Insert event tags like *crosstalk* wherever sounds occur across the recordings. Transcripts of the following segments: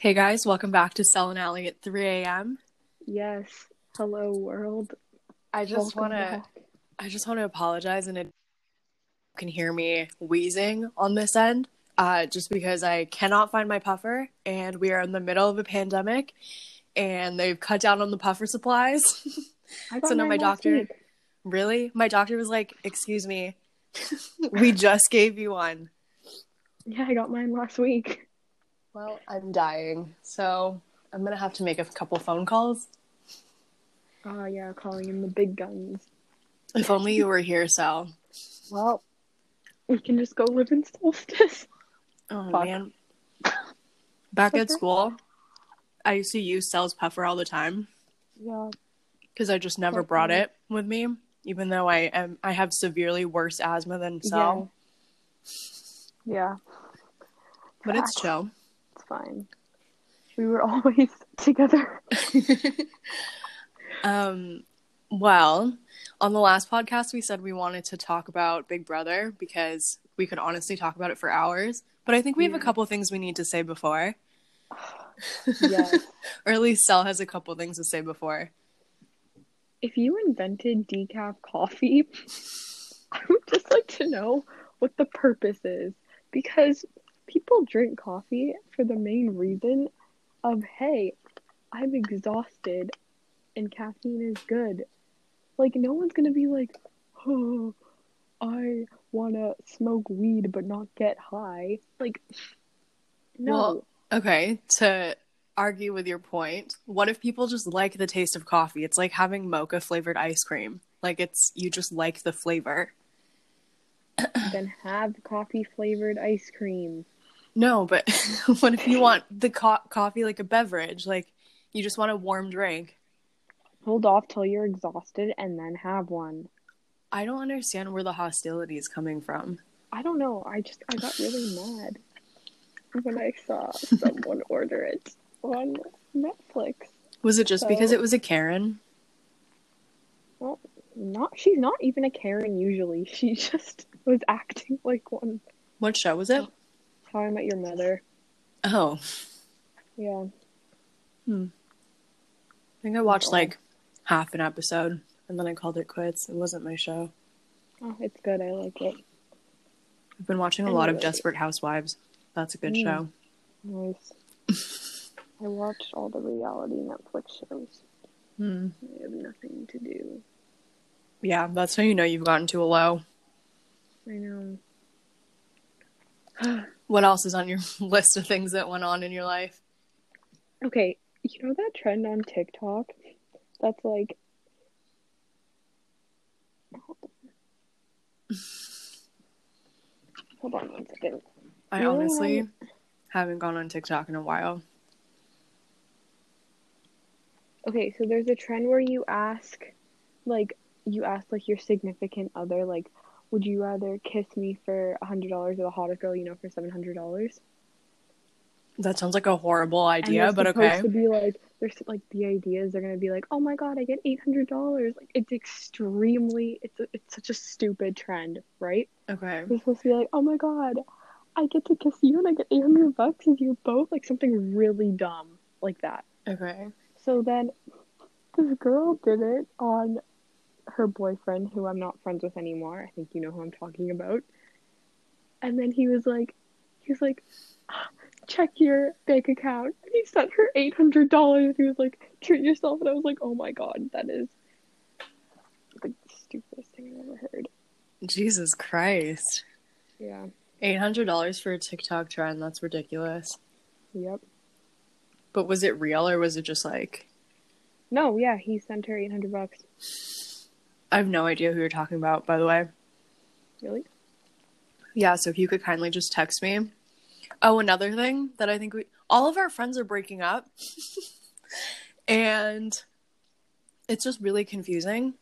Hey guys, welcome back to Sell and Alley at 3 a.m. Yes. Hello, world. I just want to. I just want to apologize, and it you can hear me wheezing on this end, uh, just because I cannot find my puffer, and we are in the middle of a pandemic, and they've cut down on the puffer supplies. *laughs* So now my doctor- week. really, my doctor was like, "Excuse me, *laughs* we just gave you one." Yeah, I got mine last week. Well, I'm dying, so I'm gonna have to make a couple phone calls. Oh yeah, calling in the big guns. If only you were here, Sal. Well, we can just go live in Solstice. Oh Fuck. man. Back at school, I used to use Sal's puffer all the time Yeah. because I just never brought it with me, even though I am I have severely worse asthma than Sal. Yeah. Yeah. But it's chill. Fine. We were *laughs* always together. *laughs* um, well, on the last podcast, we said we wanted to talk about Big Brother because we could honestly talk about it for hours. But I think we have a couple things we need to say before, *sighs* Yes. *laughs* or at least Sel has a couple things to say before. if you invented decaf coffee, I would just like to know what the purpose is. Because people drink coffee for the main reason of, hey, I'm exhausted and caffeine is good. Like, no one's gonna be like, oh, I wanna smoke weed but not get high. Like, no. Well, Okay, to argue with your point, what if people just like the taste of coffee? It's like having mocha flavored ice cream. Like it's you just like the flavor. then have coffee flavored ice cream. No, but *laughs* what if you want the co- coffee like a beverage? Like you just want a warm drink. Hold off till you're exhausted and then have one. I don't understand where the hostility is coming from. I don't know. I just I got really *sighs* mad when I saw someone *laughs* order it on Netflix. Was it just because it was a Karen? Well, not she's not even a Karen usually. She *laughs* just was acting like one. What show was it? Oh, How I Met Your Mother. Oh, Yeah. Hmm. I think I watched like half an episode and then I called it quits. It wasn't my show. Oh, it's good. I like it. I've been watching a lot of. Desperate Housewives. That's a good Mm. show. Nice. *laughs* I watched all the reality Netflix shows. Hmm. I have nothing to do. Yeah, that's how you know you've gotten to a low. I know. What else is on your *laughs* list of things that went on in your life? Okay, you know that trend on TikTok that's like *laughs* Hold on one second. I No, honestly haven't gone on TikTok in a while. Okay, so there's a trend where you ask like you ask like your significant other like would you rather kiss me for a hundred dollars or the hottest girl you know for seven hundred dollars? That sounds like a horrible idea, but supposed okay. to be like there's like the ideas they're gonna be like oh my god I get eight hundred dollars like it's extremely it's it's such a stupid trend right Okay. they're supposed to be like oh my god I get to kiss you and I get eight hundred bucks and you're both like something really dumb like that Okay. so then this girl did it on her boyfriend who I'm not friends with anymore I think you know who I'm talking about and then he was like he was like ah, check your bank account. And he sent her eight hundred dollars. He was like, treat yourself, and I was like, oh my god, that is the stupidest thing I've ever heard. Jesus Christ. Yeah. $800 for a TikTok trend. That's ridiculous. Yep. But was it real or was it just like. No, yeah, he sent her eight hundred bucks. I have no idea who you're talking about, by the way. Really? Yeah, so if you could kindly just text me. Oh, another thing that I think we all of our friends are breaking up. *laughs* and it's just really confusing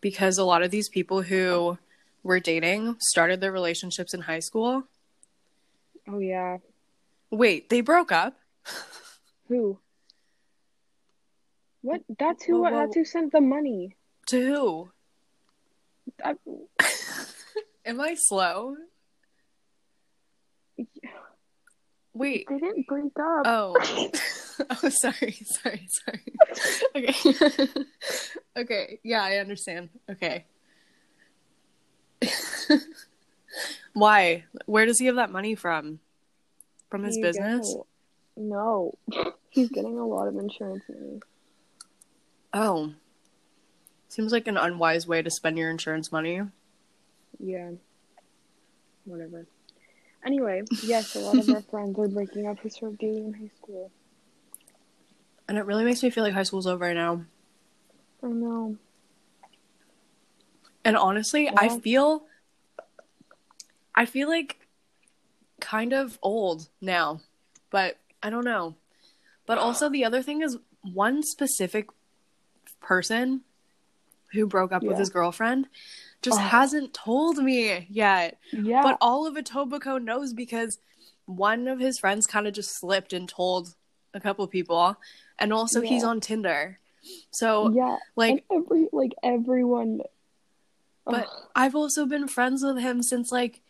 because a lot of these people who were dating started their relationships in high school. Oh yeah. Wait, they broke up? Who? What? That's oh, who. Whoa, whoa. That's who sent the money. To who? I, *laughs* *laughs* Am I slow? Wait. They didn't break up. Oh. *laughs* oh, sorry, sorry, sorry. Okay. okay. Yeah, I understand. Okay. Why? Where does he have that money from? From his business? go. No. He's getting a lot of insurance money. Oh. Seems like an unwise way to spend your insurance money. Yeah. Whatever. Anyway, yes, a lot of our *laughs* friends are breaking up who started dating in high school. And it really makes me feel like high school's over right now. I know. And honestly, I feel I feel like kind of old now. But I don't know. But also the other thing is one specific person who broke up with his girlfriend just Oh. hasn't told me yet. Yeah. But all of Etobicoke knows because one of his friends kind of just slipped and told a couple people. And also he's on Tinder. So yeah. like and every like everyone But Ugh, I've also been friends with him since like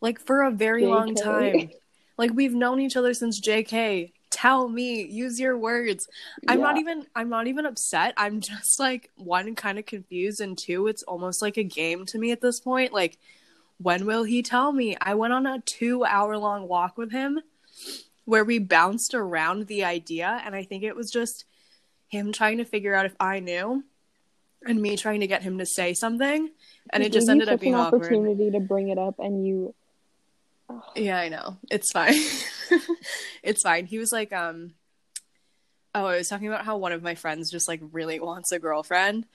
like for a very long time. Like we've known each other since JK. Tell me, use your words. I'm not even I'm not even upset. I'm *laughs* just like one kind of confused and two it's almost like a game to me at this point. Like when will he tell me? I went on a 2-hour long walk with him where we bounced around the idea and I think it was just him trying to figure out if I knew and me trying to get him to say something and it just ended up being an awkward. opportunity to bring it up and you Ugh. Yeah, I know. It's fine. *laughs* *laughs* it's fine. He was like, um, oh, I was talking about how one of my friends just like really wants a girlfriend.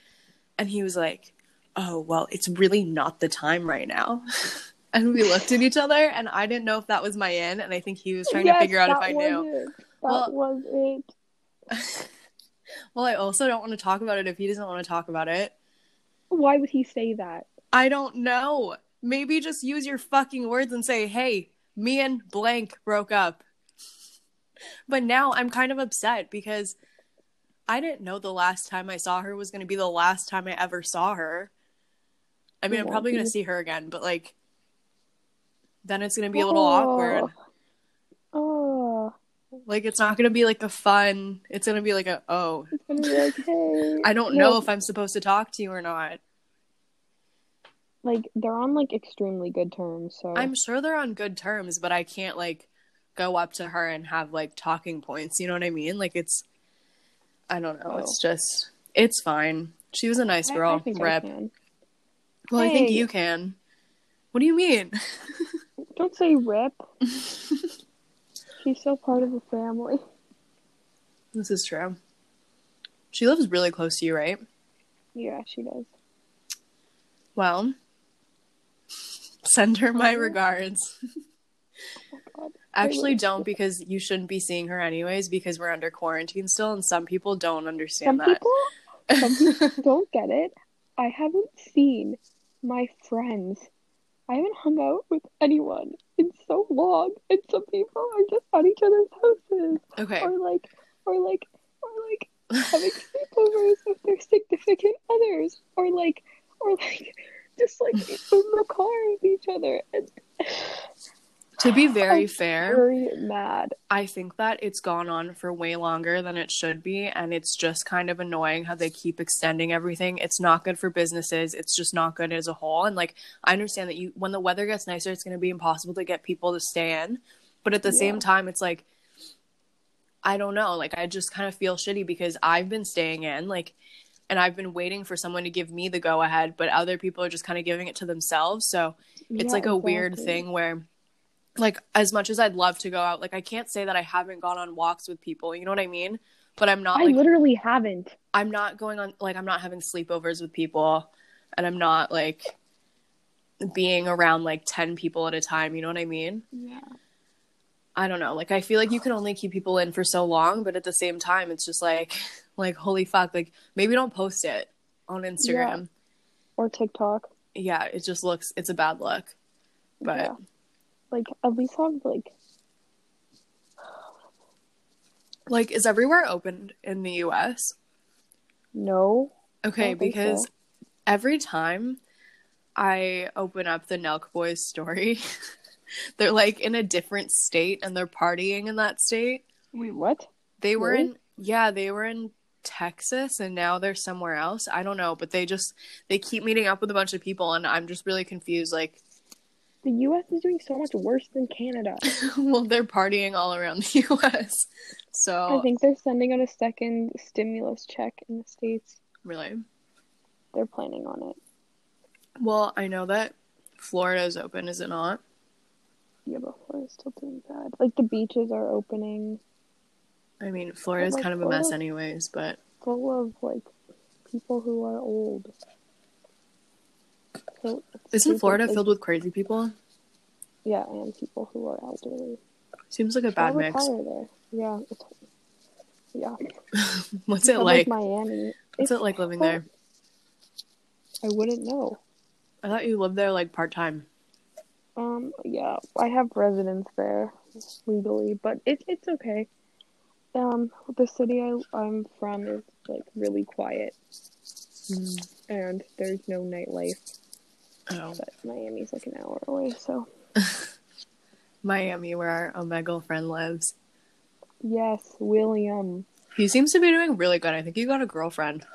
And he was like, oh, well, it's really not the time right now. *laughs* and we looked at each other and I didn't know if that was my in. And I think he was trying to figure out if I knew. it. That Well- was it. *laughs* well, I also don't want to talk about it if he doesn't want to talk about it. Why would he say that? I don't know. Maybe just use your fucking words and say, hey, me and blank broke up. But now I'm kind of upset because I didn't know the last time I saw her was going to be the last time I ever saw her. I mean, I'm probably going to see her again, but like, then it's going to be a little awkward. Oh, Like, it's not going to be like a fun, it's going to be like a, oh, it's gonna be like, hey. *laughs* I don't No, know if I'm supposed to talk to you or not. Like they're on like extremely good terms. So I'm sure they're on good terms, but I can't like go up to her and have like talking points. You know what I mean? Like it's, I don't know. It's oh. just, it's fine. She was a nice I- girl. I, I well, I think you can. What do you mean? *laughs* Don't say rip. *laughs* She's still part of the family. this is true. She lives really close to you, right? Yeah, she does. Well, send her my regards. *laughs* Oh Actually, don't because you shouldn't be seeing her anyways because we're under quarantine still, and some people don't Some understand that. people, some *laughs* people don't get it. I haven't seen my friends. I haven't hung out with anyone in so long, and some people are just at each other's houses, okay. or like, or like, or like having sleepovers with their significant others, or like, or like, just like in the car with each other. And To be *laughs* very I'm fair, very mad. I think that it's gone on for way longer than it should be, and it's just kind of annoying how they keep extending everything. It's not good for businesses. It's just not good as a whole. And like, I understand that you, when the weather gets nicer, it's going to be impossible to get people to stay in. But at the Yeah. same time, it's like, I don't know. Like, I just kind of feel shitty because I've been staying in, like, and I've been waiting for someone to give me the go ahead, but other people are just kind of giving it to themselves. So it's Yeah, like a weird thing where like as much as I'd love to go out, like I can't say that I haven't gone on walks with people, you know what I mean? But I'm not I like literally haven't. I'm not going on like I'm not having sleepovers with people and I'm not like being around like 10 people at a time, you know what I mean? Yeah. I don't know. Like I feel like you can only keep people in for so long, but at the same time it's just like *laughs* like holy fuck, like maybe don't post it on Instagram. Or TikTok. Yeah, it just looks it's a bad look. But Yeah. Like at least have like like is everywhere open in the US? no. Okay, because so. every time I open up the Nelk Boys story, *laughs* they're like in a different state and they're partying in that state. Wait, what? They were Really? in yeah, they were in Texas and now they're somewhere else. I don't know, but they just they keep meeting up with a bunch of people and I'm just really confused like The U.S. is doing so much worse than Canada. *laughs* well they're partying all around the *laughs* US. So I think they're sending out a second stimulus check in the states. really. They're planning on it. Well, I know that Florida is open, is it not? Yeah, but Florida's still doing bad. Like the beaches are opening, I mean, Florida's like, kind of a mess Florida- anyways, but full of like people who are old. So isn't Florida like- filled with crazy people? Yeah, and people who are elderly. Seems like a bad mix. there? Yeah, it's yeah. *laughs* What's it like? Miami. What's It's it like living there? I wouldn't know. I thought you lived there like part time. Um, yeah, I have residence there legally, but it, it's okay. Um, the city I, I'm from is like really quiet and there's no nightlife, Oh, but Miami's like an hour away, so *laughs* Miami, where our Omega friend lives. yes, William. He seems to be doing really good. I think he got a girlfriend.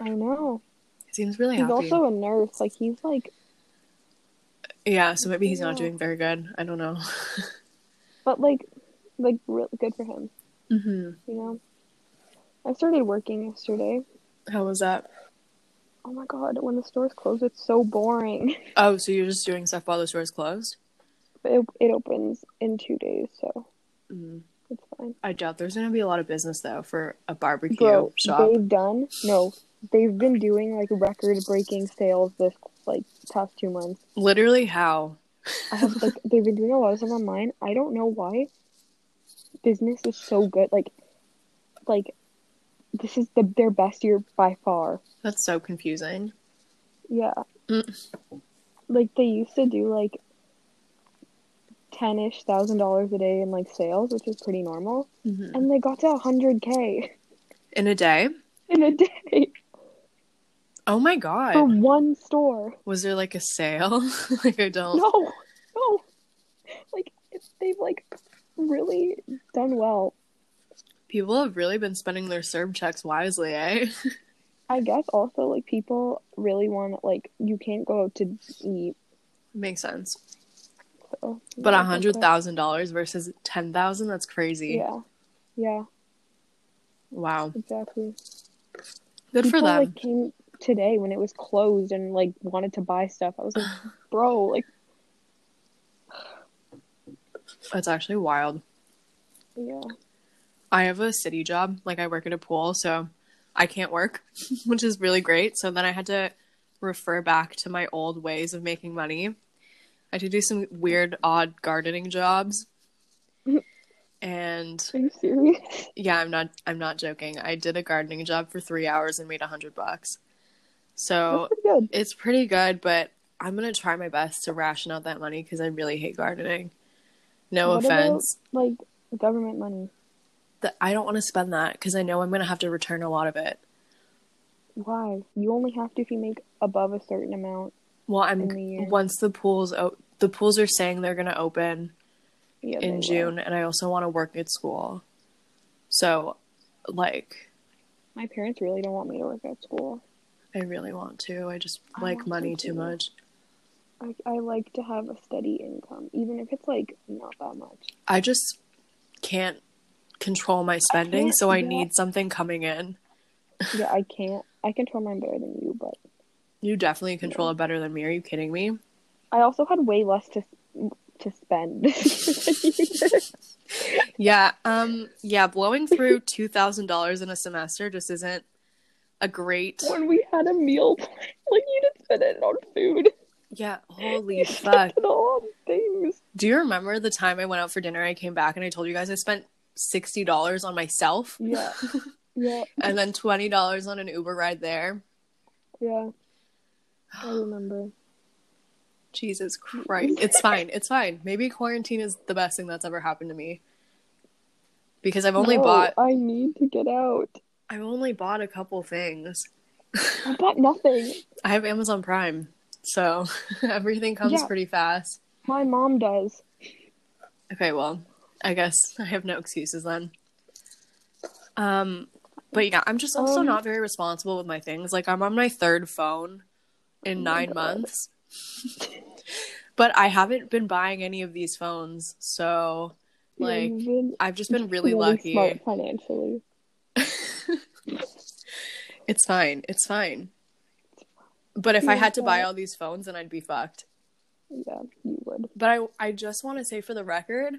I know. He seems really He's happy. also a nurse. Like he's like, Yeah, so maybe he's not doing very good. I don't know. *laughs* but like, like really good for him. hmm You know. I started working yesterday. How was that? Oh my god, when the stores closed, it's so boring. *laughs* Oh, so you're just doing stuff while the store's closed? It, it opens in two days, so Mm. it's fine. I doubt there's gonna be a lot of business though for a barbecue Bro, shop. they've done no, they've been doing like record-breaking sales this like past two months. Literally, how? I have like *laughs* they've been doing a lot of stuff online. I don't know why. Business is so good. Like, like this is the their best year by far. That's so confusing. Yeah. Mm. Like they used to do like ten ish thousand dollars a day in like sales, which is pretty normal, hmm and they got to a hundred k In a day? in a day Oh my god! for one store. Was there like a sale? *laughs* like I don't. No, no, like they've like really done well. People have really been spending their CERB checks wisely, eh? *laughs* I guess also like people really want like you can't go out to eat. Makes sense. So, But a hundred thousand dollars versus ten thousand—that's crazy. Yeah, yeah, Wow. exactly. Good for them. like came today when it was closed and like wanted to buy stuff. I was like, *laughs* bro, like That's actually wild. yeah. I have a city job, like I work at a pool, so I can't work, *laughs* which is really great. So then I had to refer back to my old ways of making money. I had to do some weird, odd gardening jobs. And Are you serious? yeah, I'm not I'm not joking. I did a gardening job for 3 hours and made a 100 bucks. So pretty it's pretty good, but I'm going to try my best to ration out that money cuz I really hate gardening. No What about- offense. Like government money. That I don't want to spend that because I know I'm going to have to return a lot of it. Why? You only have to if you make above a certain amount. Well, I'm the once the pools o- the pools are saying they're going to open Yeah, in will. June, and I also want to work at school. So, like, My parents really don't want me to work at school. I really want to. I just I like to money too too. much. I I like to have a steady income, even if it's like not that much. I just can't control my spending, can't- so I yeah. need something coming in. Yeah, I can't. I control mine better than you, but You definitely control it better than me. Are you kidding me? I also had way less to to spend. *laughs* Yeah. Um. Yeah. Blowing through *laughs* two thousand dollars in a semester just isn't a great. when we had a meal, like you didn't spend it on food. Yeah. Holy You *laughs* fuck. it all on things. Do you remember the time I went out for dinner? I came back and I told you guys I spent sixty dollars on myself Yeah, *laughs* yeah, and then twenty dollars on an Uber ride there. yeah. I *sighs* remember. Jesus Christ! It's fine. It's fine. Maybe quarantine is the best thing that's ever happened to me because I've only No, bought I need to get out. I've only bought a couple things. I bought nothing. *laughs* I have Amazon Prime, so *laughs* everything comes Yeah. pretty fast. My mom does. Okay, well, I guess I have no excuses then. Um, but yeah, I'm just also Um, not very responsible with my things. Like I'm on my third phone in Oh nine God. months. *laughs* but I haven't been buying any of these phones, so like been I've just been really lucky. smart financially. *laughs* It's fine. It's fine. But if I had to buy all these phones, then I'd be fucked. Yeah, you would. But I I just want to say for the record,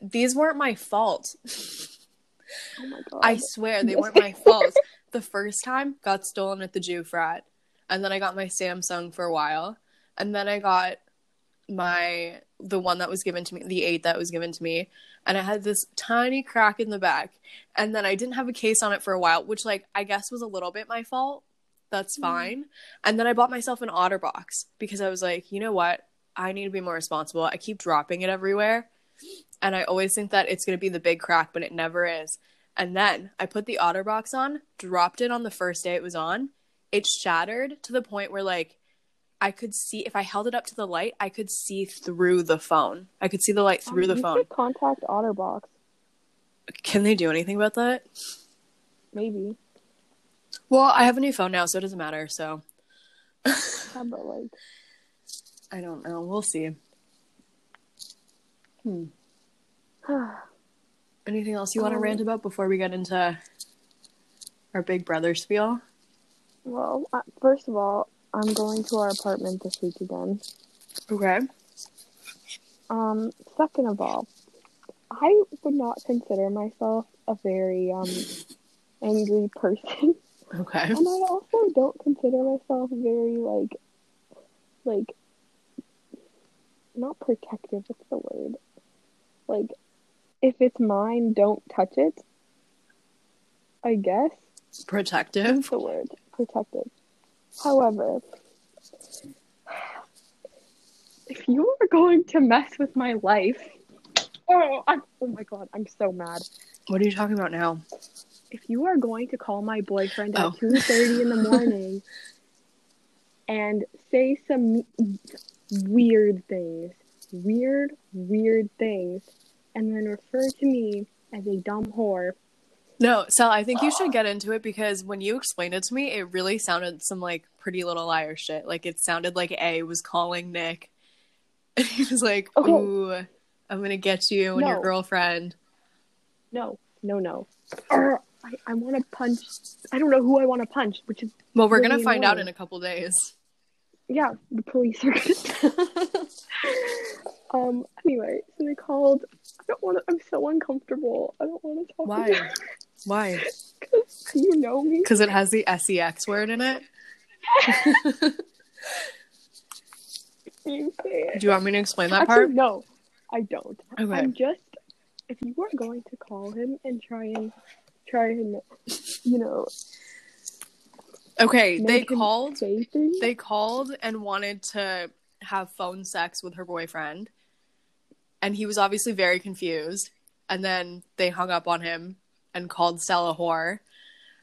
these weren't my fault. *laughs* Oh my god. I swear they weren't my *laughs* fault. The first time got stolen at the Jew frat, and then I got my Samsung for a while, and then I got my the one that was given to me, the eight that was given to me, and it had this tiny crack in the back, and then I didn't have a case on it for a while, which like I guess was a little bit my fault. That's Mhm. fine. And then I bought myself an OtterBox because I was like, you know what? I need to be more responsible. I keep dropping it everywhere. And I always think that it's going to be the big crack, but it never is. And then I put the OtterBox on, dropped it on the first day it was on. It shattered to the point where, like, I could see, if I held it up to the light, I could see through the phone. I could see the light through the you phone. contact OtterBox. Can they do anything about that? Maybe. Well, I have a new phone now, so it doesn't matter. So Yeah, but like, *laughs* I don't know. We'll see. Hmm. *sighs* Anything else you want to Um, rant about before we get into our big brother spiel? well, uh, first of all, I'm going to our apartment this week again. Okay. Um, second of all, I would not consider myself a very um angry person, Okay. and I also don't consider myself very like like not protective. What's the word? Like, if it's mine, don't touch it. I guess Protective. What's the word protective. However, if you are going to mess with my life, oh, I'm, oh my god, I'm so mad. What are you talking about now? If you are going to call my boyfriend at Oh. two thirty in the *laughs* morning and say some weird things, weird, weird things, and then refer to me as a dumb whore, No, Sal, I think you should get into it because when you explained it to me, it really sounded some like pretty little liar shit. Like it sounded like A was calling Nick. *laughs* And he was like, Okay. Ooh, I'm gonna get you and your girlfriend. no, no, no. Arr, I, I want to punch. I don't know who I want to punch, which is Well, we're Really gonna find out in a couple days. yeah, the police are gonna. *laughs* *laughs* um. Anyway, so they called. I don't want to. I'm so uncomfortable. I don't want to talk. Why? Why? *laughs* Because you know me. Because it has the sex word in it. You it. Do you want me to explain that Actually, part? no, I don't. Okay. I'm just. If you are going to call him and try and try and, you know, Okay, they called. They called and wanted to have phone sex with her boyfriend. And he was obviously very confused. And then they hung up on him and called Stella whore.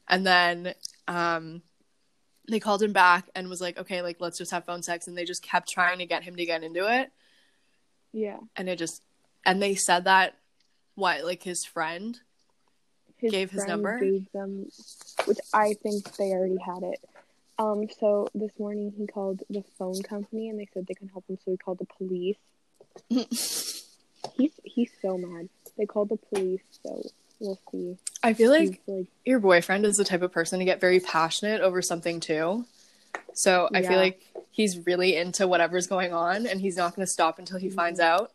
And then um, they called him back and was like, okay, like, let's just have phone sex. And they just kept trying to get him to get into it. yeah. And it just, and they said that, what, like his friend? his Gave his number? Gave them, which I think they already had it. Um, so this morning he called the phone company and they said they can help him, so he called the police. *laughs* He's he's so mad. They called the police, so we'll see. I feel like like, your boyfriend is the type of person to get very passionate over something too. So I Yeah. feel like he's really into whatever's going on and he's not going to stop until he mm-hmm. finds out.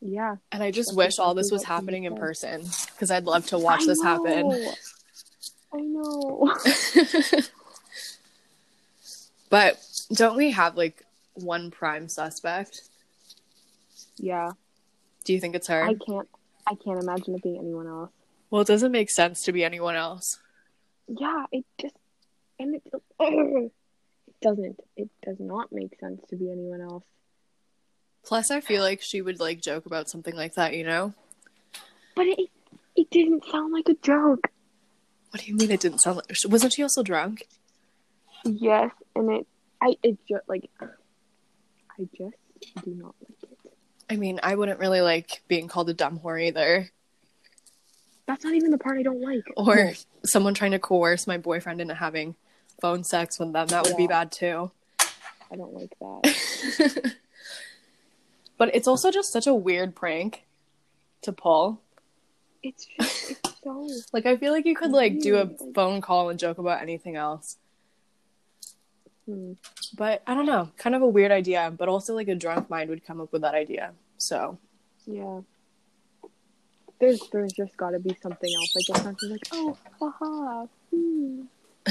yeah. And I just wish all this was happening in person because I'd love to watch I this happen. I know. *laughs* but don't we have like one prime suspect? Yeah. Do you think it's her? I can't. I can't imagine it being anyone else. Well, it doesn't make sense to be anyone else. Yeah, it just and it ugh, it doesn't. It does not make sense to be anyone else. Plus, I feel like she would like joke about something like that, you know? But it it didn't sound like a joke. What do you mean it didn't sound like. Wasn't she also drunk? Yes, and it I it just like I just do not like. I mean, I wouldn't really like being called a dumb whore either. That's not even the part I don't like. Or someone trying to coerce my boyfriend into having phone sex with them. That would be bad too. I don't like that. *laughs* But it's also just such a weird prank to pull. It's just it's so *laughs* Like I feel like you could like do a phone call and joke about anything else. hmm. But I don't know, kind of a weird idea, but also like a drunk mind would come up with that idea. So, yeah. There's there's just got to be something else. Like it's not just like oh haha. Hmm. *laughs*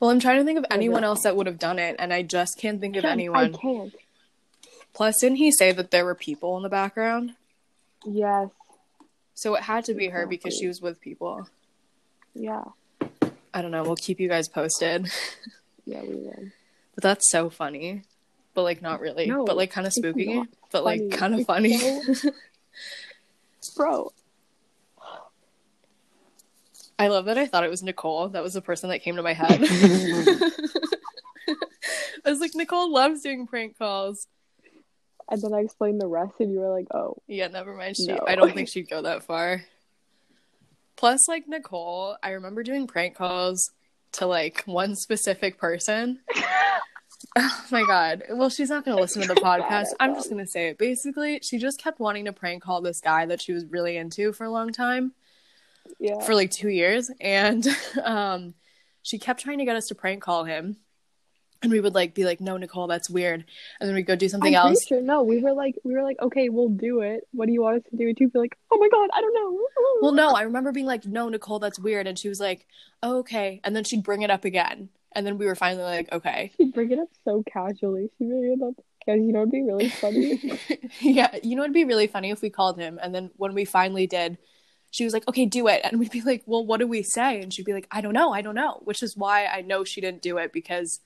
well, I'm trying to think of anyone else that would have done it and I just can't think of anyone. I can't. Plus, didn't he say that there were people in the background? Yes. So it had to be her because she was with people. Yeah. I don't know. We'll keep you guys posted. *laughs* Yeah, we will. But that's so funny. But like not really. No, but like kind of spooky. But like kind of funny. so- *laughs* Bro, I love that I thought it was Nicole. That was the person that came to my head. *laughs* I was like, Nicole loves doing prank calls. and then I explained the rest, and you were like, "Oh, Yeah, never mind. She, No. I don't think she'd go that far. Plus, like Nicole, I remember doing prank calls to like one specific person. *laughs* Oh *laughs* my god. Well, she's not going to listen to the *laughs* podcast. I'm just going to say it. Basically, she just kept wanting to prank call this guy that she was really into for a long time, yeah." for like 2 years, and *laughs* um she kept trying to get us to prank call him. And we would like be like, "No, Nicole, that's weird." And then we'd go do something I'm else. sure. No, we were like, we were like, okay, we'll do it. What do you want us to do? And she'd be like, oh my god, I don't know. Well, no, I remember being like, "No, Nicole, that's weird," and she was like, oh, "Okay," and then she'd bring it up again, and then we were finally like, "Okay." *laughs* she'd bring it up so casually. Bring it up because you know it'd be really funny. *laughs* yeah, you know, it'd be really funny if we called him, and then when we finally did, she was like, "Okay, do it," and we'd be like, "Well, what do we say?" And she'd be like, "I don't know, I don't know," which is why I know she didn't do it because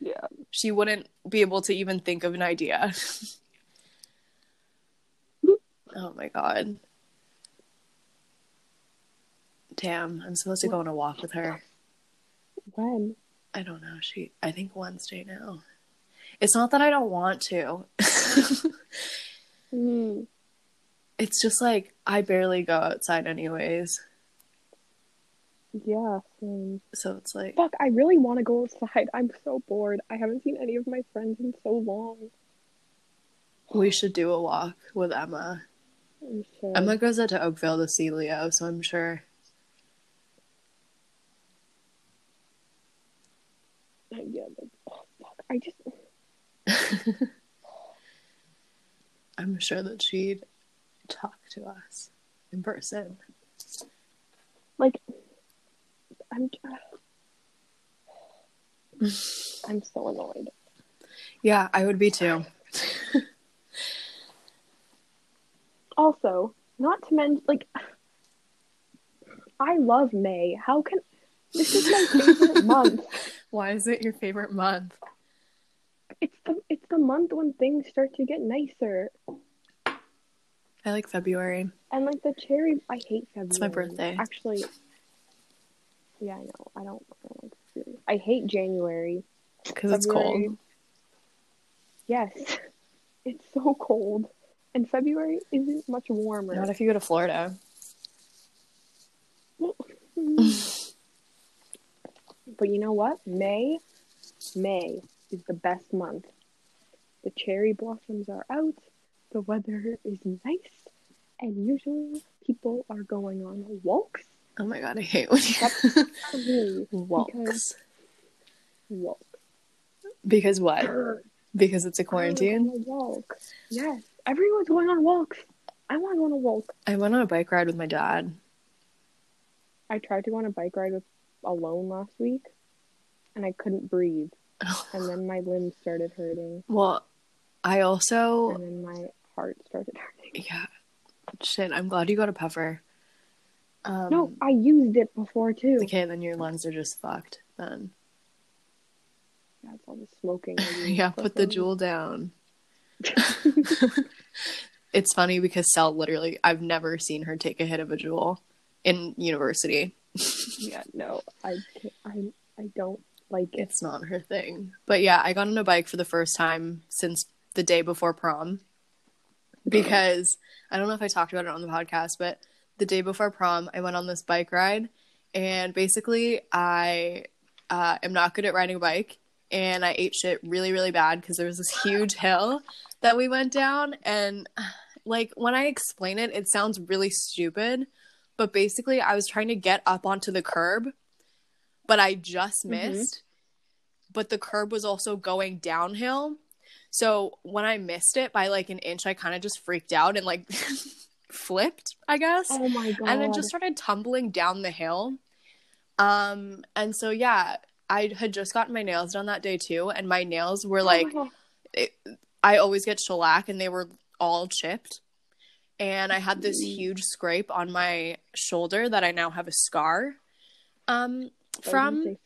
yeah. she wouldn't be able to even think of an idea. *laughs* oh my god. Damn, I'm supposed to go on a walk with her. When? I don't know. She, I think Wednesday now. It's not that I don't want to. *laughs* Mm. it's just like I barely go outside anyways. Yeah. same. So it's like Fuck, I really want to go outside. I'm so bored. I haven't seen any of my friends in so long. we should do a walk with Emma. Sure. Emma goes out to Oakville to see Leo, so I'm sure. Yeah, but oh, fuck. I just. *laughs* I'm sure that she'd talk to us in person. like I'm *sighs* I'm so annoyed. Yeah, I would be too. *laughs* Also, not to mention like *sighs* I love May. How can this is my favorite *laughs* month. Why is it your favorite month? It's the it's the month when things start to get nicer. I like February. And like the cherry I hate February. It's my birthday. Actually Yeah, I know. I don't, I don't like February. I hate January. Because it's cold. Yes. *laughs* It's so cold. And February isn't much warmer. Not if you go to Florida. *laughs* But you know what? May, May is the best month. The cherry blossoms are out. The weather is nice, and usually people are going on walks. Oh my god, I hate when you *laughs* walks. walk. Because what? *clears throat* Because it's a I wanna go quarantine. walk. Yes, everyone's going on walks. I want to go on a walk. I went on a bike ride with my dad. I tried to go on a bike ride with alone last week, and I couldn't breathe. And then my limbs started hurting, Well, I also and then my heart started *laughs* hurting. yeah. Shit, I'm glad you got a puffer. Um, No, I used it before too. Okay, then your lungs are just fucked. Then That's all the smoking. *laughs* Yeah, put the Juul down. *laughs* it's funny because Sal literally, I've never seen her take a hit of a Juul in university. *laughs* Yeah, no, I I I don't like it. It's not her thing. But yeah, I got on a bike for the first time since the day before prom. Because I don't know if I talked about it on the podcast, but the day before prom, I went on this bike ride, and basically, I uh, am not good at riding a bike, and I ate shit really, really bad because there was this huge *gasps* hill that we went down, and like when I explain it, it sounds really stupid, but basically, I was trying to get up onto the curb, but I just missed. But the curb was also going downhill. So when I missed it by like an inch, I kind of just freaked out and like *laughs* flipped, I guess. Oh my god. and then just started tumbling down the hill. Um, and so yeah, I had just gotten my nails done that day too, and my nails were like, Oh, it, I always get shellac, and they were all chipped. And I had this Mm. huge scrape on my shoulder that I now have a scar. Um, gonna from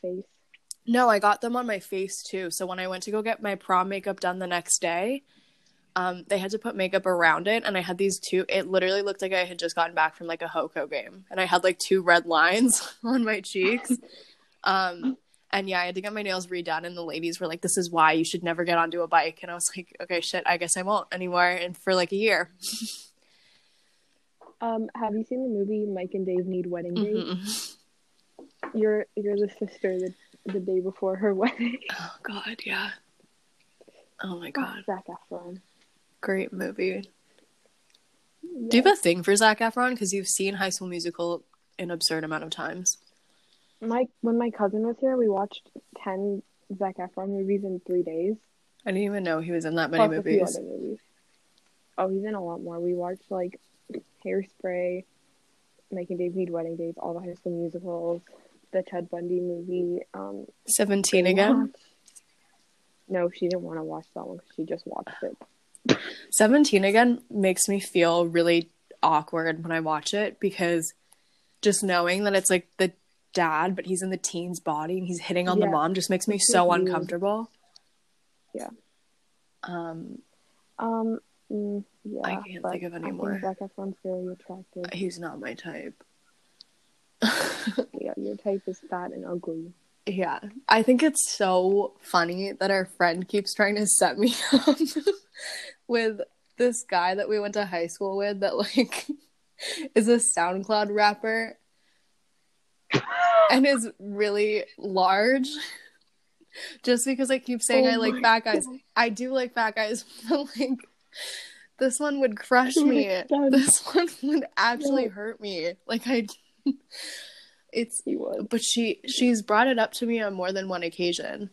no, I got them on my face too. So when I went to go get my prom makeup done the next day, um, they had to put makeup around it, and I had these two. It literally looked like I had just gotten back from like a Hoko game, and I had like two red lines *laughs* on my cheeks. *laughs* Um, and yeah, I had to get my nails redone, and the ladies were like, "This is why you should never get onto a bike." And I was like, "Okay, shit, I guess I won't anymore." And for like a year. *laughs* Um, have you seen the movie Mike and Dave Need Wedding Date? Mhm. You're you're the sister the, the day before her *laughs* wedding. Oh God, yeah. Oh my God, Zac Efron. great movie. Yeah. Do you have a thing for Zac Efron? Because you've seen High School Musical an absurd amount of times. my when my cousin was here, we watched ten Zac Efron movies in three days. I didn't even know he was in that many plus a few movies. movies. Oh, he's in a lot more. We watched like Hairspray, Mike and Dave Need Wedding Dates, all the High School Musicals, the Ted Bundy movie. Um, Seventeen again. Baywatch. No, she didn't want to watch that one because she just watched it. Seventeen again makes me feel really awkward when I watch it because just knowing that it's like the dad, but he's in the teen's body and he's hitting on the mom just makes me so uncomfortable. Yeah. Um, Um, mm, yeah, I can't think of any more. Zac Efron's very attractive. he's not my type. Yeah, your type is fat and ugly. Yeah, I think it's so funny that our friend keeps trying to set me *laughs* up with this guy that we went to high school with that like *laughs* is a SoundCloud rapper and is really large. Just because I keep saying Oh I like fat guys. God. I do like fat guys, *laughs* but like this one would crush me. *laughs* This one would actually No. hurt me. Like I *laughs* it's He was. but she she's brought it up to me on more than one occasion.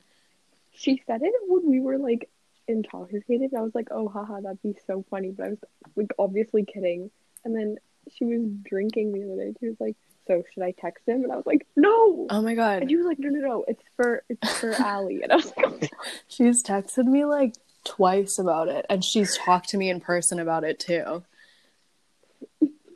She said it when we were like intoxicated. I was like, oh, haha, that'd be so funny. But I was like, obviously kidding. And then she was drinking the other day. She was like, so should I text him? And I was like, no. Oh my god. And she was like, no, no, no. It's for it's for *laughs* Allie. And I was like, oh, She's texted me like twice about it and she's talked to me in person about it too.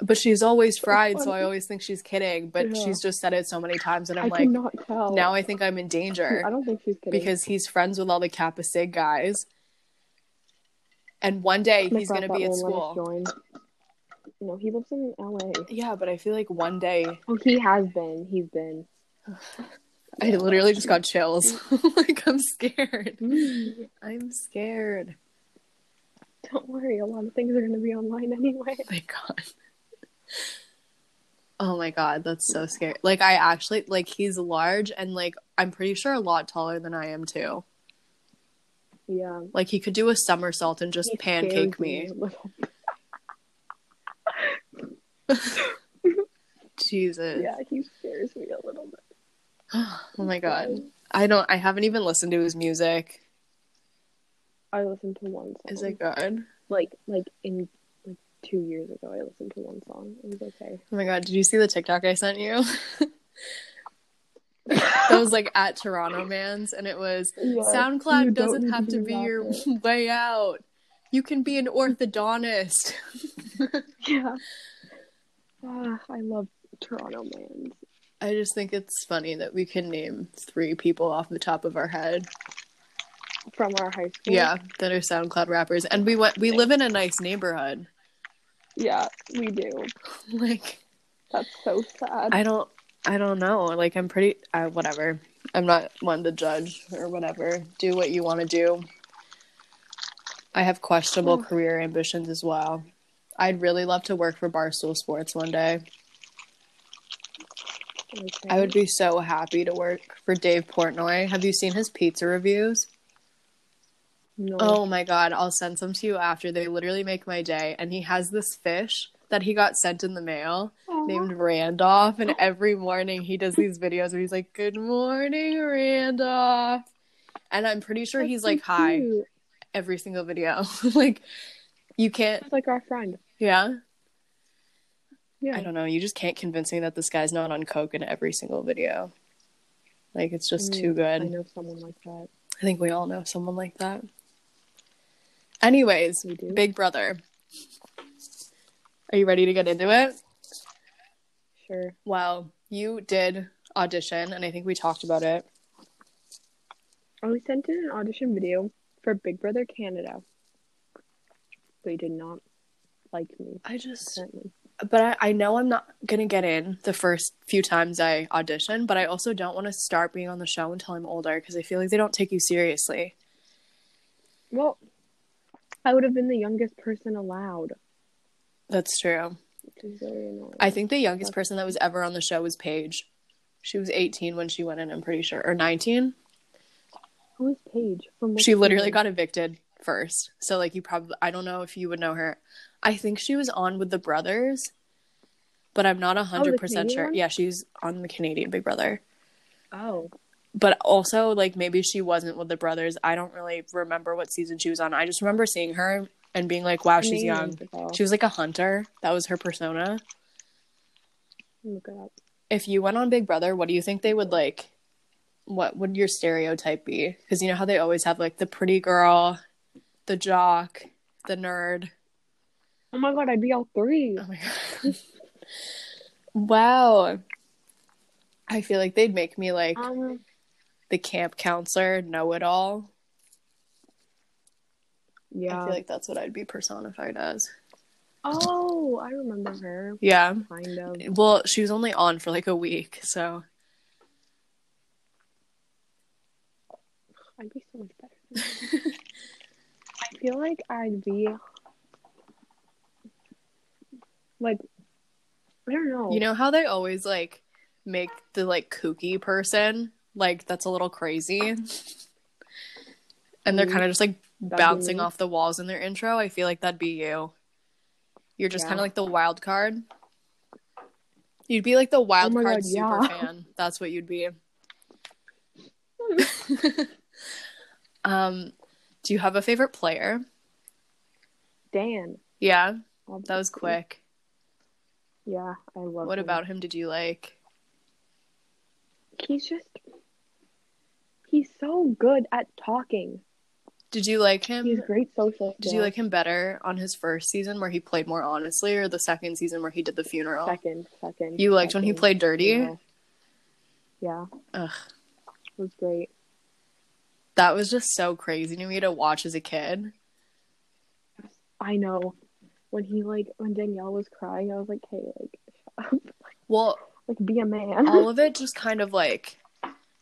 But she's always fried, so I always think she's kidding, but Yeah. she's just said it so many times and I'm I like now I think I'm in danger *laughs* I don't think she's kidding. because he's friends with all the Kappa Sig guys. And one day oh My he's going to be at won't let us school. join. No, he lives in LA. Yeah, but I feel like one day Oh, he has been. He's been. *sighs* *sighs* *sighs* I literally just got chills. *laughs* *laughs* like I'm scared. *gasps* I'm scared. don't worry, a lot of things are going to be online anyway. *laughs* Thank God. Oh my god, that's so scary. Like I actually like he's large and like I'm pretty sure a lot taller than I am too. Yeah. Like he could do a somersault and just He pancake me. a little. Jesus. Yeah, he scares me a little bit. *gasps* oh my god. I don't I haven't even listened to his music. I listened to one song. Is it good? like like in like two years ago? I listened to one song. It was okay. Oh my god, did you see the TikTok I sent you? *laughs* that was like at Toronto Man's and it was Yeah, SoundCloud doesn't have to be your but- *laughs* way out. You can be an orthodontist. *laughs* Yeah. Ah, I love Toronto man. I just think it's funny that we can name three people off the top of our head. From our high school. Yeah, that are SoundCloud rappers, and we went. We live in a nice neighborhood. Yeah, we do. *laughs* Like, That's so sad. I don't. I don't know. Like, I'm pretty. I, whatever. I'm not one to judge or whatever. Do what you want to do. I have questionable career ambitions as well. I'd really love to work for Barstool Sports one day. Okay. I would be so happy to work for Dave Portnoy. Have you seen his pizza reviews? No. Oh my god, I'll send some to you after. They literally make my day. And he has this fish that he got sent in the mail Aw. named Randolph. And every morning he does these videos where he's like, Good morning, Randolph. And I'm pretty sure That's he's so like, Hi, cute. every single video. *laughs* like, you can't, It's like our friend. yeah? Yeah. I don't know. You just can't convince me that this guy's not on Coke in every single video. Like, it's just Mm, too good. I know someone like that. I think we all know someone like that. Anyways, We. Big Brother. Are you ready to get into it? Sure. Well, you did audition, and I think we talked about it. I sent in an audition video for Big Brother Canada. They did not like me, I just, apparently. But I, I know I'm not gonna get in the first few times I audition, but I also don't want to start being on the show until I'm older because I feel like they don't take you seriously. Well, I would have been the youngest person allowed, That's true. which is very annoying. I think the youngest person that was ever on the show was Paige. She was 18 when she went in, I'm pretty sure, or 19. Who is Paige? From she literally got evicted first. So like you probably I don't know if you would know her. I think she was on with the brothers, but I'm not a oh, hundred percent Canadian sure. one? Yeah, she's on the Canadian Big Brother. Oh, But also like maybe she wasn't with the brothers. I don't really remember what season she was on. I just remember seeing her and being like, wow, she's young. She was like a hunter. That was her persona. Look it up. If you went on Big Brother, what do you think they would like? What would your stereotype be? Because you know how they always have like the pretty girl, the jock, the nerd. Oh my god, I'd be all three. Oh my god. *laughs* wow. I feel like they'd make me like Um, the camp counselor, know it all. yeah. I feel like that's what I'd be personified as. Oh, I remember her. Yeah. Kind of. Well, she was only on for like a week, so I'd be so much better. *laughs* I feel like I'd be like I don't know. you know how they always like make the like kooky person like that's a little crazy, and they're Mhm. kind of just like That'd bouncing off the walls in their intro. I feel like that'd be you. You're just Yeah. kind of like the wild card. You'd be like the wild Oh card God, super yeah. fan. That's what you'd be. *laughs* *laughs* um, do you have a favorite player? Dan. Yeah, that was quick. Yeah, I love it. What him. about him did you like? He's just he's so good at talking. Did you like him? He's great social. Did you like him better on his first season where he played more honestly, or the second season where he did the funeral? second, second. You liked when he played dirty? know. Yeah, Ugh, it was great. That was just so crazy to me to watch as a kid. I know. When he like when Danielle was crying, I was like, "Hey, like, shut up. *laughs* Well, like, be a man." all of *laughs* it just kind of like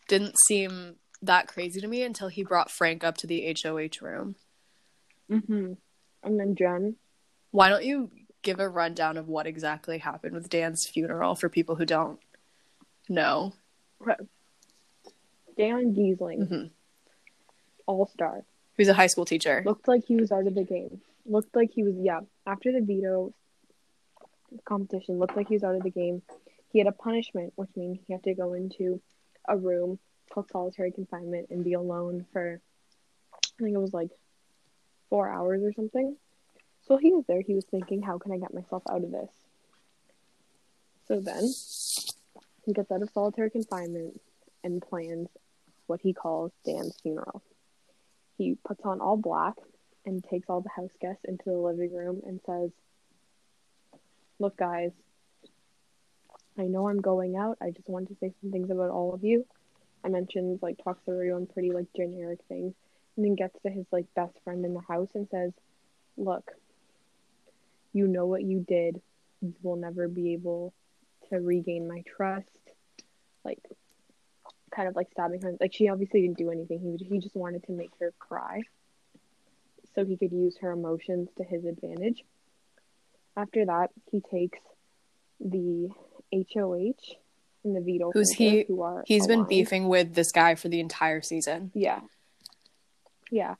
didn't seem that crazy to me until he brought Frank up to the HOH room. hmm And then Jen. Why don't you give a rundown of what exactly happened with Dan's funeral for people who don't know? Dan Gheesling, hmm all star. Who's a high school teacher. Looked like he was out of the game. Looked like he was yeah. After the veto competition, looked like he was out of the game. He had a punishment, which means he had to go into a room called solitary confinement and be alone for I think it was like four hours or something. So he was there, he was thinking, How can I get myself out of this? So then he gets out of solitary confinement and plans what he calls Dan's funeral. He puts on all black and takes all the house guests into the living room and says, Look, guys, I know I'm going out. I just wanted to say some things about all of you. I mentioned, like, talks to everyone pretty, like, generic things. And then gets to his, like, best friend in the house and says, Look, you know what you did. You will never be able to regain my trust. Like, kind of like stabbing her. Like, she obviously didn't do anything. He, he just wanted to make her cry. so he could use her emotions to his advantage. After that, he takes the HOH and the veto. Who's he? Who are He's been beefing with this guy for the entire season. Yeah. Yeah.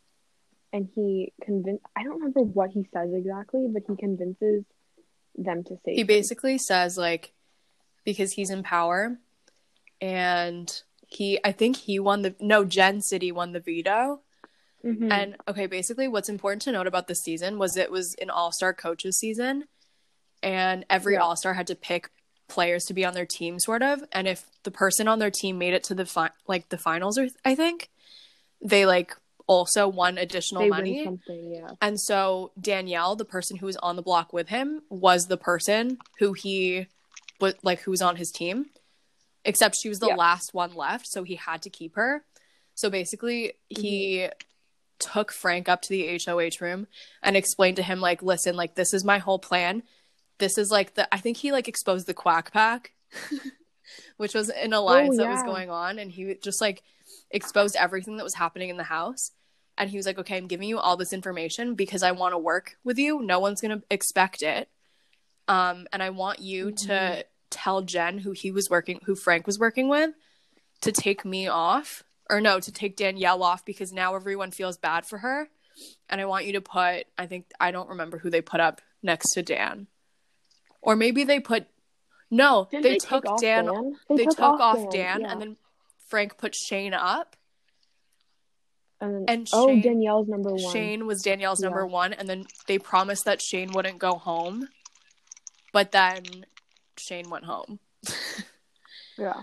And he convinced, I don't remember what he says exactly, but he convinces them to save He him. basically says like because he's in power and he I think he won the no Gen City won the veto. Mhm. And okay, basically what's important to note about this season was it was an all-star coaches season and every Yeah. all-star had to pick players to be on their team sort of and if the person on their team made it to the fi- like the finals or I think they like also won additional they money. yeah. And so Danielle, the person who was on the block with him, was the person who he was like who was on his team. Except she was the Yeah. last one left, so he had to keep her. So basically, he took Frank up to the HOH room and explained to him like, "Listen, like this is my whole plan. This is like the I think he like exposed the quack pack, *laughs* which was an alliance that was going on and he just like exposed everything that was happening in the house and he was like okay i'm giving you all this information because i want to work with you no one's going to expect it um, and i want you to Mhm. Tell jen who he was working who frank was working with to take me off or no to take danielle off because now everyone feels bad for her and i want you to put i think i don't remember who they put up next to dan or maybe they put no they, they took dan, Dan? they, took, off dan, yeah. and then frank put shane up and, then, and oh Shane- Danielle's number one. Shane was Danielle's number one, and then they promised that Shane wouldn't go home, but then Shane went home. *laughs* Yeah.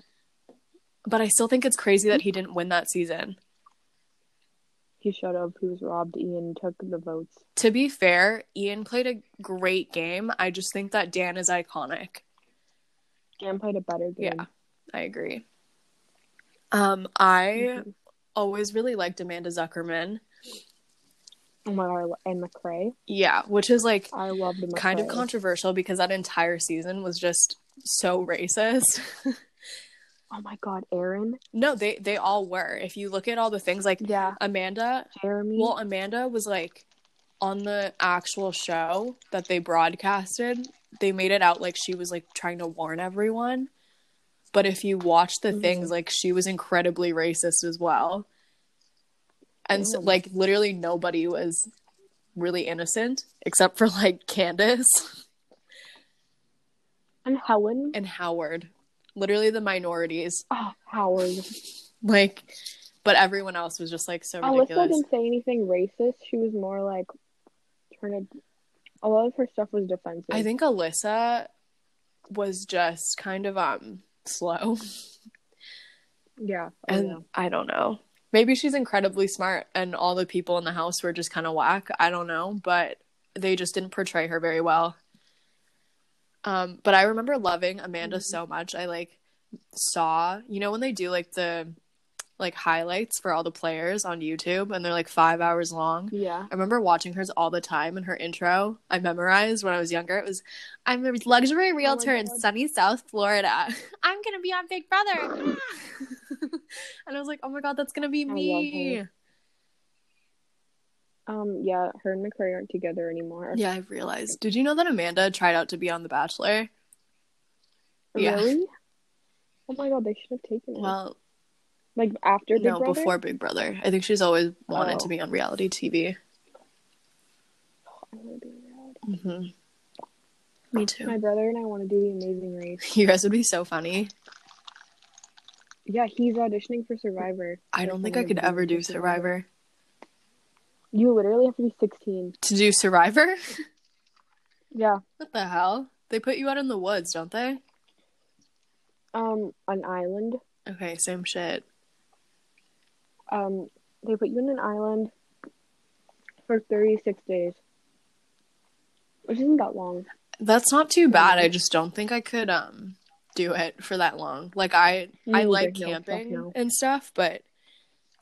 But I still think it's crazy that he didn't win that season. He should have. He was robbed. Ian took the votes. To be fair, Ian played a great game. I just think that Dan is iconic. Dan played a better game. Yeah, I agree. Um, I Mhm. always really liked Amanda Zuckerman. Oh my god, and McCrae. Yeah, which is like I loved McCrae. kind of controversial because that entire season was just so racist. *laughs* Oh my god, Aaryn. no, they they all were. If you look at all the things like Yeah, Amanda, Jeremy. well, Amanda was like on the actual show that they broadcasted. They made it out like she was like trying to warn everyone. But if you watch the Mhm. things, like she was incredibly racist as well. And so, like literally nobody was really innocent except for like Candace *laughs* and Helen. and Howard. Literally the minorities. oh, Howard. Like but everyone else was just like so ridiculous. Elissa didn't say anything racist. She was more like trying to. A lot of her stuff was defensive. I think Elissa was just kind of um slow. Yeah. Oh, and yeah. I don't know. Maybe she's incredibly smart and all the people in the house were just kind of whack. I don't know, but they just didn't portray her very well. Um, but I remember loving Amanda Mhm. so much. I like saw, you know, when they do like the like highlights for all the players on YouTube and they're like five hours long. Yeah. I remember watching hers all the time and her intro I memorized when I was younger. It was I'm a luxury realtor in sunny South Florida. *laughs* I'm gonna be on Big Brother. *laughs* *laughs* and I was like, oh my god, that's gonna be me. Um. Yeah. Her and McCrae aren't together anymore. Yeah, I realized. Did you know that Amanda tried out to be on The Bachelor? yeah. Really? Oh my god, they should have taken it. Well, like after Big no, Brother. before Big Brother. I think she's always wanted Oh. to be on reality TV. I wanna be in reality. hmm Me too. My brother and I want to do the Amazing Race. *laughs* You guys would be so funny. Yeah, he's auditioning for Survivor. I don't think I could ever do Survivor. You literally have to be 16. To do Survivor? Yeah. What the hell? They put you out in the woods, don't they? Um, an island. Okay, same shit. Um, they put you in an island for 36 days, which isn't that long. That's not too bad. I just don't think I could um do it for that long. Like I Me I like No, camping no. and stuff, but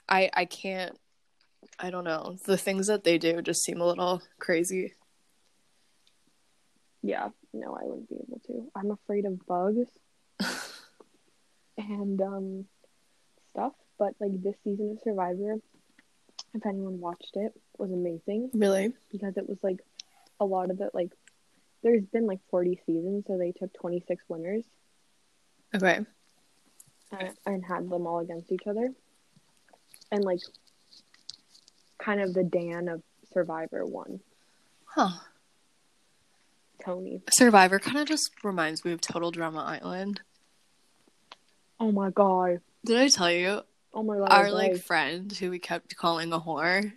I I can't I don't know. The things that they do just seem a little crazy. Yeah, no, I wouldn't be able to. I'm afraid of bugs *laughs* and um stuff. But like this season of Survivor, if anyone watched it, was amazing Really? because it was like a lot of it like there's been like 40 seasons, so they took 26 winners Okay. and, and had them all against each other. And like kind of the Dan of Survivor won, Huh. Tony. Survivor kind of just reminds me of Total Drama Island. Oh my god. Did I tell you Oh my god. our like friend who we kept calling a whore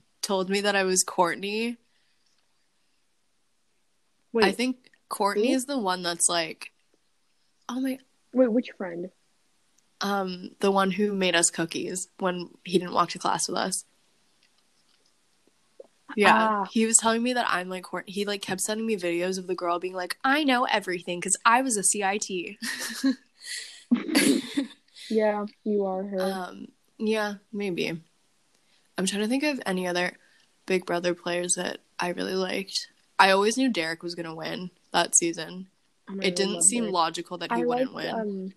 *laughs* told me that I was Courtney. wait, I think Courtney is the one that's like, oh my, wait, which friend? um, the one who made us cookies when he didn't walk to class with us. Yeah, Ah. he was telling me that I'm like. He like kept sending me videos of the girl being like, I know everything because I was a CIT. *laughs* Yeah, you are her. Um, yeah, maybe. I'm trying to think of any other Big Brother players that I really liked. I always knew Derek was gonna win that season. It didn't seem Derek. logical that he I wouldn't liked, win. Um,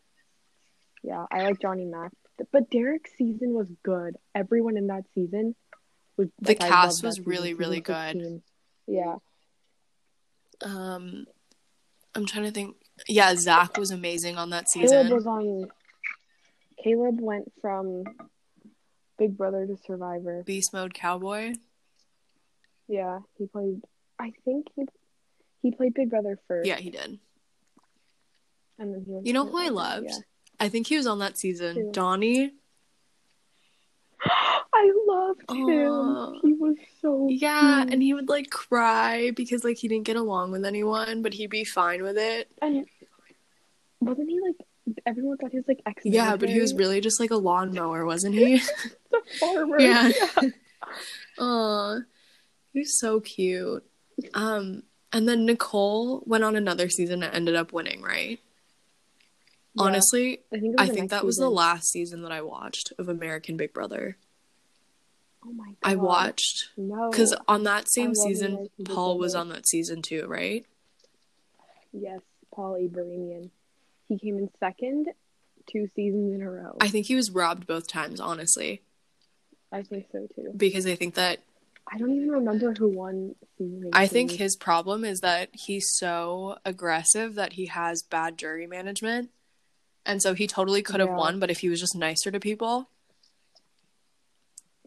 yeah, I like Johnny Mack, but Derek's season was good. Everyone in that season was The like, cast was season, really, really good. 16. Yeah, Um, I'm trying to think. Yeah, Zach was amazing on that season. Caleb was on. Caleb went from Big Brother to Survivor. Beast Mode Cowboy. Yeah, he played. I think he he played Big Brother first. Yeah, he did. And then he went You know who I loved? Yeah. I think he was on that season. Who? Donnie. *gasps* I loved him. He was so Yeah, cute. and he would like cry because like he didn't get along with anyone, but he'd be fine with it. And wasn't he like everyone thought he was like ex Yeah, but he was really just like a lawnmower, wasn't he? *laughs* the farmer. *laughs* Yeah. *laughs* Aw, he was so cute. Um, and then Nicole went on another season and ended up winning, right? Yeah. Honestly, I think, I think that was the last season that I watched of American Big Brother. Oh my god. I watched No. because on that same season, American Paul was on that season too, right? Yes, Paul Abrahamian. He came in second two seasons in a row. I think he was robbed both times, honestly, I think so too. because I think that I don't even remember who won season. I think his problem is that he's so aggressive that he has bad jury management. And so he totally could have Yeah. won, but if he was just nicer to people,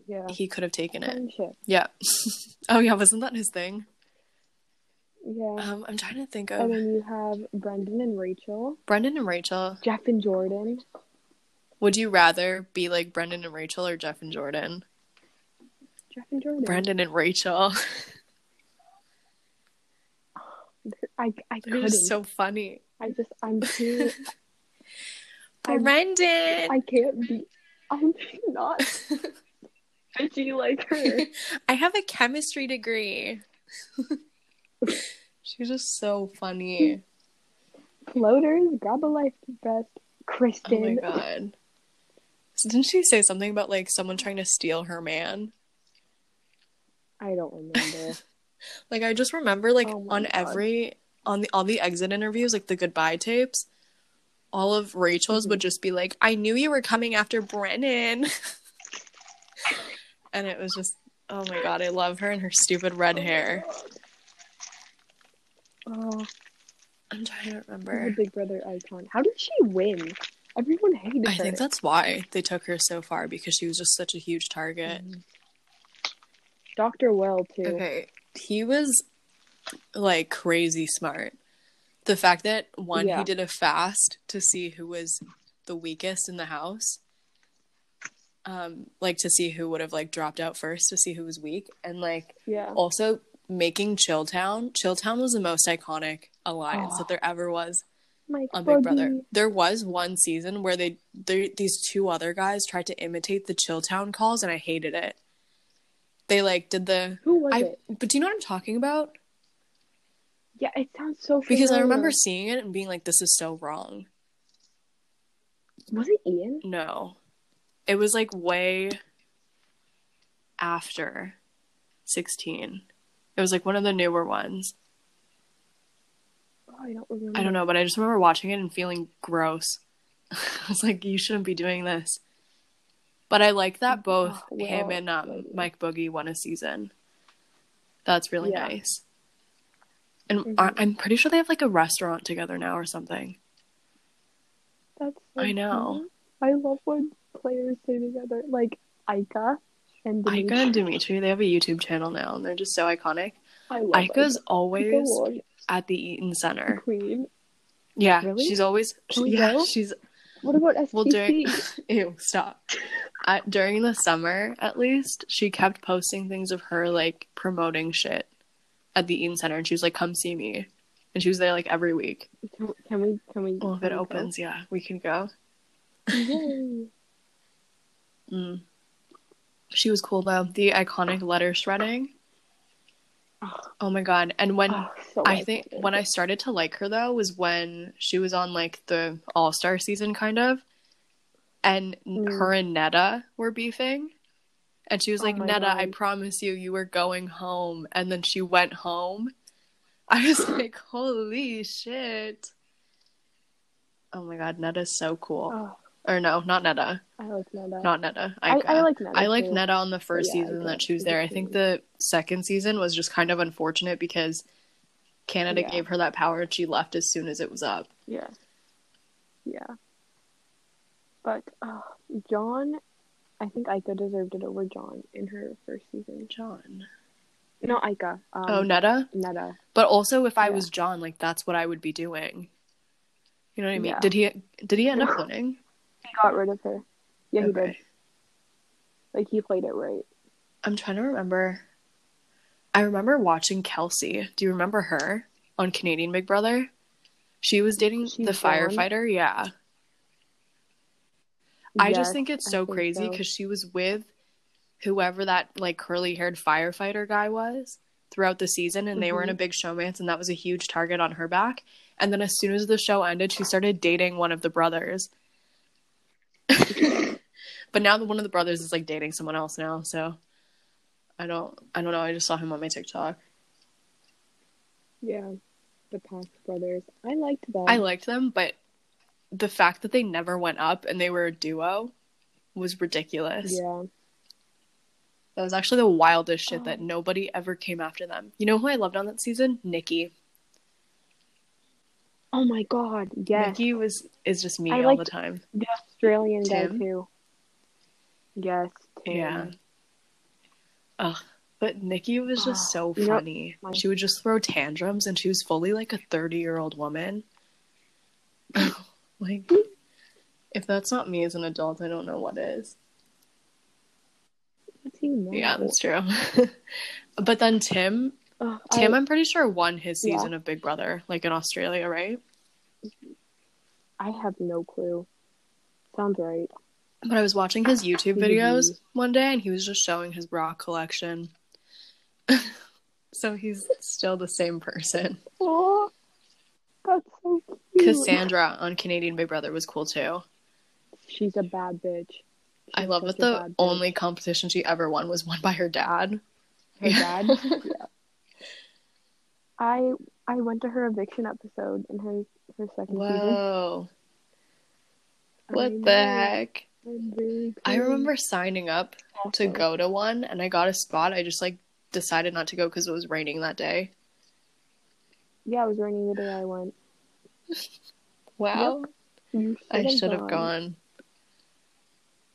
yeah. he could have taken it. Yeah. *laughs* oh yeah, wasn't that his thing? Yeah. Um, I'm trying to think of. and then you have Brendon and Rachel, Brendon and Rachel. Jeff and Jordan. Would you rather be like Brendon and Rachel or Jeff and Jordan? Jeff and Jordan. Brendon and Rachel. *laughs* I I it couldn't. so funny. I just I'm too. Brendon. I can't be. I'm not *laughs* bitchy like her. *laughs* I have a chemistry degree. *laughs* She's just so funny. Floaters, grab a life vest. Kristen. Oh my god. So didn't she say something about like someone trying to steal her man? I don't remember. Like I just remember like Oh on God. every on the all the exit interviews, like the goodbye tapes, all of Rachel's Mm-hmm. would just be like, I knew you were coming after Brennan. *laughs* and it was just oh my god, I love her and her stupid red hair. oh, I'm trying to she's a remember. Big Brother icon. How did she win? Everyone hated I her. I think that's why they took her so far because she was just such a huge target. Dr. Will too. Okay, he was like crazy smart. The fact that one, Yeah. he did a fast to see who was the weakest in the house, um, like to see who would have like dropped out first to see who was weak, and like Yeah. also making Chilltown. Chilltown was the most iconic alliance Oh. that there ever was Mike on Big Brother. There was one season where they, they these two other guys tried to imitate the Chilltown calls, and I hated it. They like did the Who was I it? but do you know what I'm talking about? Yeah, it sounds so familiar. Because I remember seeing it and being like, this is so wrong. Was it Ian? No. It was like way after 16. It was like one of the newer ones. Oh, I don't remember. I don't know, but I just remember watching it and feeling gross. *laughs* I was like, you shouldn't be doing this. But I like that both Oh, him and um, Mike Boogie won a season. That's really Yeah. nice. And Mhm. I- I'm pretty sure they have like a restaurant together now or something. That's so I know. I love when players stay together, like Ika and Dimitri. and Dimitri, they have a YouTube channel now and they're just so iconic. I love Ika's Ika. always was at the Eaton Center. queen. Yeah, Really? she's always we yeah, she's What about STC? well during *laughs* ew stop. During the summer, at least, she kept posting things of her like promoting shit at the Eaton Center, and she was like, "Come see me," and she was there like every week. Can, can we? Can we? Well, if it we go? opens, yeah, we can go. Yay. Mm. She was cool though. The iconic letter shredding. Oh, my god! And when oh, so I think when I started to like her though was when she was on like the All Star season kind of, and Mm. her and Neda were beefing, and she was Oh like, my "Neda, I promise you, you were going home," and then she went home. I was *laughs* like, "Holy shit!" Oh my god, Neda's so cool. Oh, Or no, not Neda, I like Neda. not Neda. I. I like Neda. I like. Neda on the first yeah, season that she was was there. I think the second season was just kind of unfortunate because Canada Yeah. gave her that power and she left as soon as it was up. Yeah. Yeah. But uh, John, I think Ika deserved it over John in her first season. John. No, Ika. Um, oh, Neda? Neda. But also if I Yeah. was John, like that's what I would be doing. You know what I mean? Yeah. Did he did he end up winning? He got rid of her. Yeah, he did. Like he played it right. I'm trying to remember. I remember watching Kelsey. Do you remember her on Canadian Big Brother? She was dating She's the Dawn? firefighter. Yeah. I just think it's so think crazy so. because she was with whoever that like curly haired firefighter guy was throughout the season, and they were in Mm-hmm. a big showmance, and that was a huge target on her back. And then as soon as the show ended, she started dating one of the brothers. *laughs* but now the one of the brothers is like dating someone else now, so I don't I don't know. I just saw him on my TikTok. Yeah. The Pax brothers. I liked them. I liked them, but the fact that they never went up and they were a duo was ridiculous. Yeah. That was actually the wildest shit that Oh. nobody ever came after them. You know who I loved on that season? Nikki. Oh my god. Yes. Nikki was is just me all the time. The Australian guy too. Yes. Tim. Yeah. Ugh. But Nikki was just Oh, *gasps* so funny. She would just throw tantrums and she was fully like a 30 year old woman. *laughs* like, if that's not me as an adult, I don't know what is. What do you know? Yeah, that's true. *laughs* but then Tim, Ugh, Tim, I, I'm pretty sure won his Yeah. season of Big Brother, like in Australia, right? I have no clue. Sounds right. But I was watching his YouTube videos one day and he was just showing his bra collection. *laughs* so he's still the same person. *laughs* Oh, that's so cute. Cassandra on Canadian Big Brother was cool too. She's a bad bitch. I love that the bad bitch. only competition she ever won was won by her dad. her dad. yeah. *laughs* I I went to her eviction episode in her her second season. Whoa. What I the know. heck? I'm I remember signing up to go to one and I got a spot. I just like decided not to go because it was raining that day. Yeah, it was raining the day I went. Wow. You I should have gone.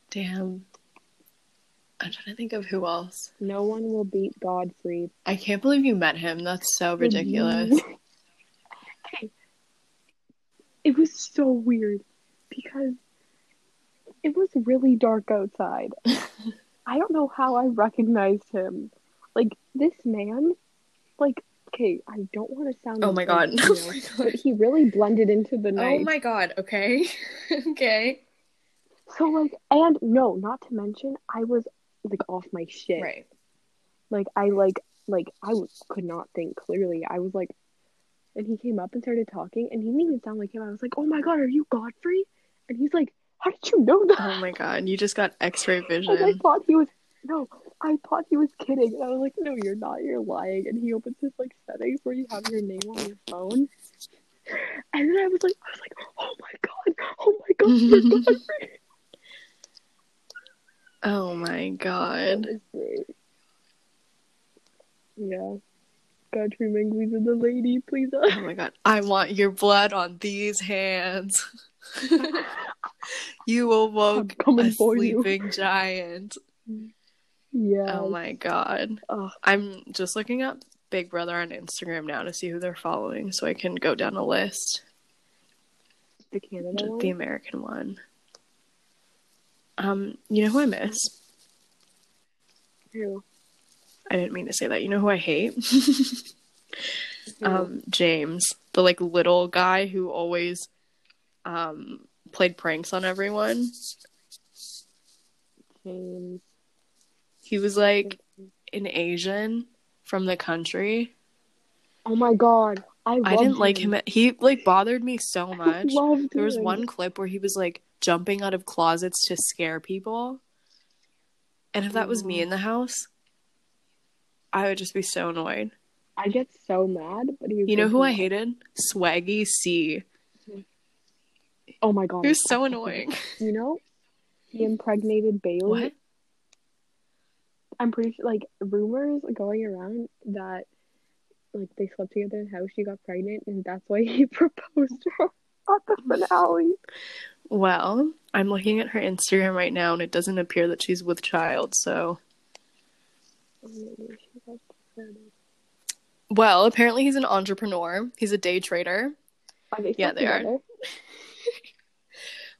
Damn. I'm trying to think of who else. No one will beat Godfrey. I can't believe you met him. That's so ridiculous. *laughs* It was so weird because it was really dark outside. *laughs* I don't know how I recognized him. Like this man, like okay, I don't want to sound Oh my god. you *laughs* Oh but he really blended into the oh night. Oh my god. Okay. *laughs* okay. So like, and no, not to mention, I was like off my shit. Right. Like I like like I could not think clearly. I was like, and he came up and started talking, and he didn't even sound like him. I was like, oh my god, are you Godfrey? And he's like, how did you know that? Oh my god. You just got X-ray *laughs* And I thought he was no, I thought he was kidding. And I was like, no, you're not. You're lying. And he opens his like settings where you have your name on your phone. And then I was like, I was like, oh my god, oh my god, *laughs* you're Godfrey. Oh my god. Yeah. Country Minglies and the lady, please. Oh my god. I want your blood on these hands. *laughs* you awoke a sleeping giant. Mm. Yeah. Oh my god. Ugh. I'm just looking up Big Brother on Instagram now to see who they're following so I can go down a list. the Canada one. The American one. Um, you know who I miss? Who? I didn't mean to say that. You know who I hate? *laughs* Um, James, the like little guy who always um played pranks on everyone. James. He was like an Asian from the country. Oh my god. I, I didn't loved like him. He like bothered me so much. There was him. one clip where he was like jumping out of closets to scare people. And if that was me in the house, I would just be so annoyed. I get so mad, but he was You know who I hated? Swaggy C. Oh my god. He was so annoying. You know, he impregnated Bayleigh. What? I'm pretty sure, like, rumors going around that, like, they slept together in the house, she got pregnant, and that's why he *laughs* proposed to her at the finale. Well, I'm looking at her Instagram right now and it doesn't appear that she's with child, so Oh, maybe she got pregnant. well, apparently he's an entrepreneur. He's a day trader. They Yeah, they are. *laughs*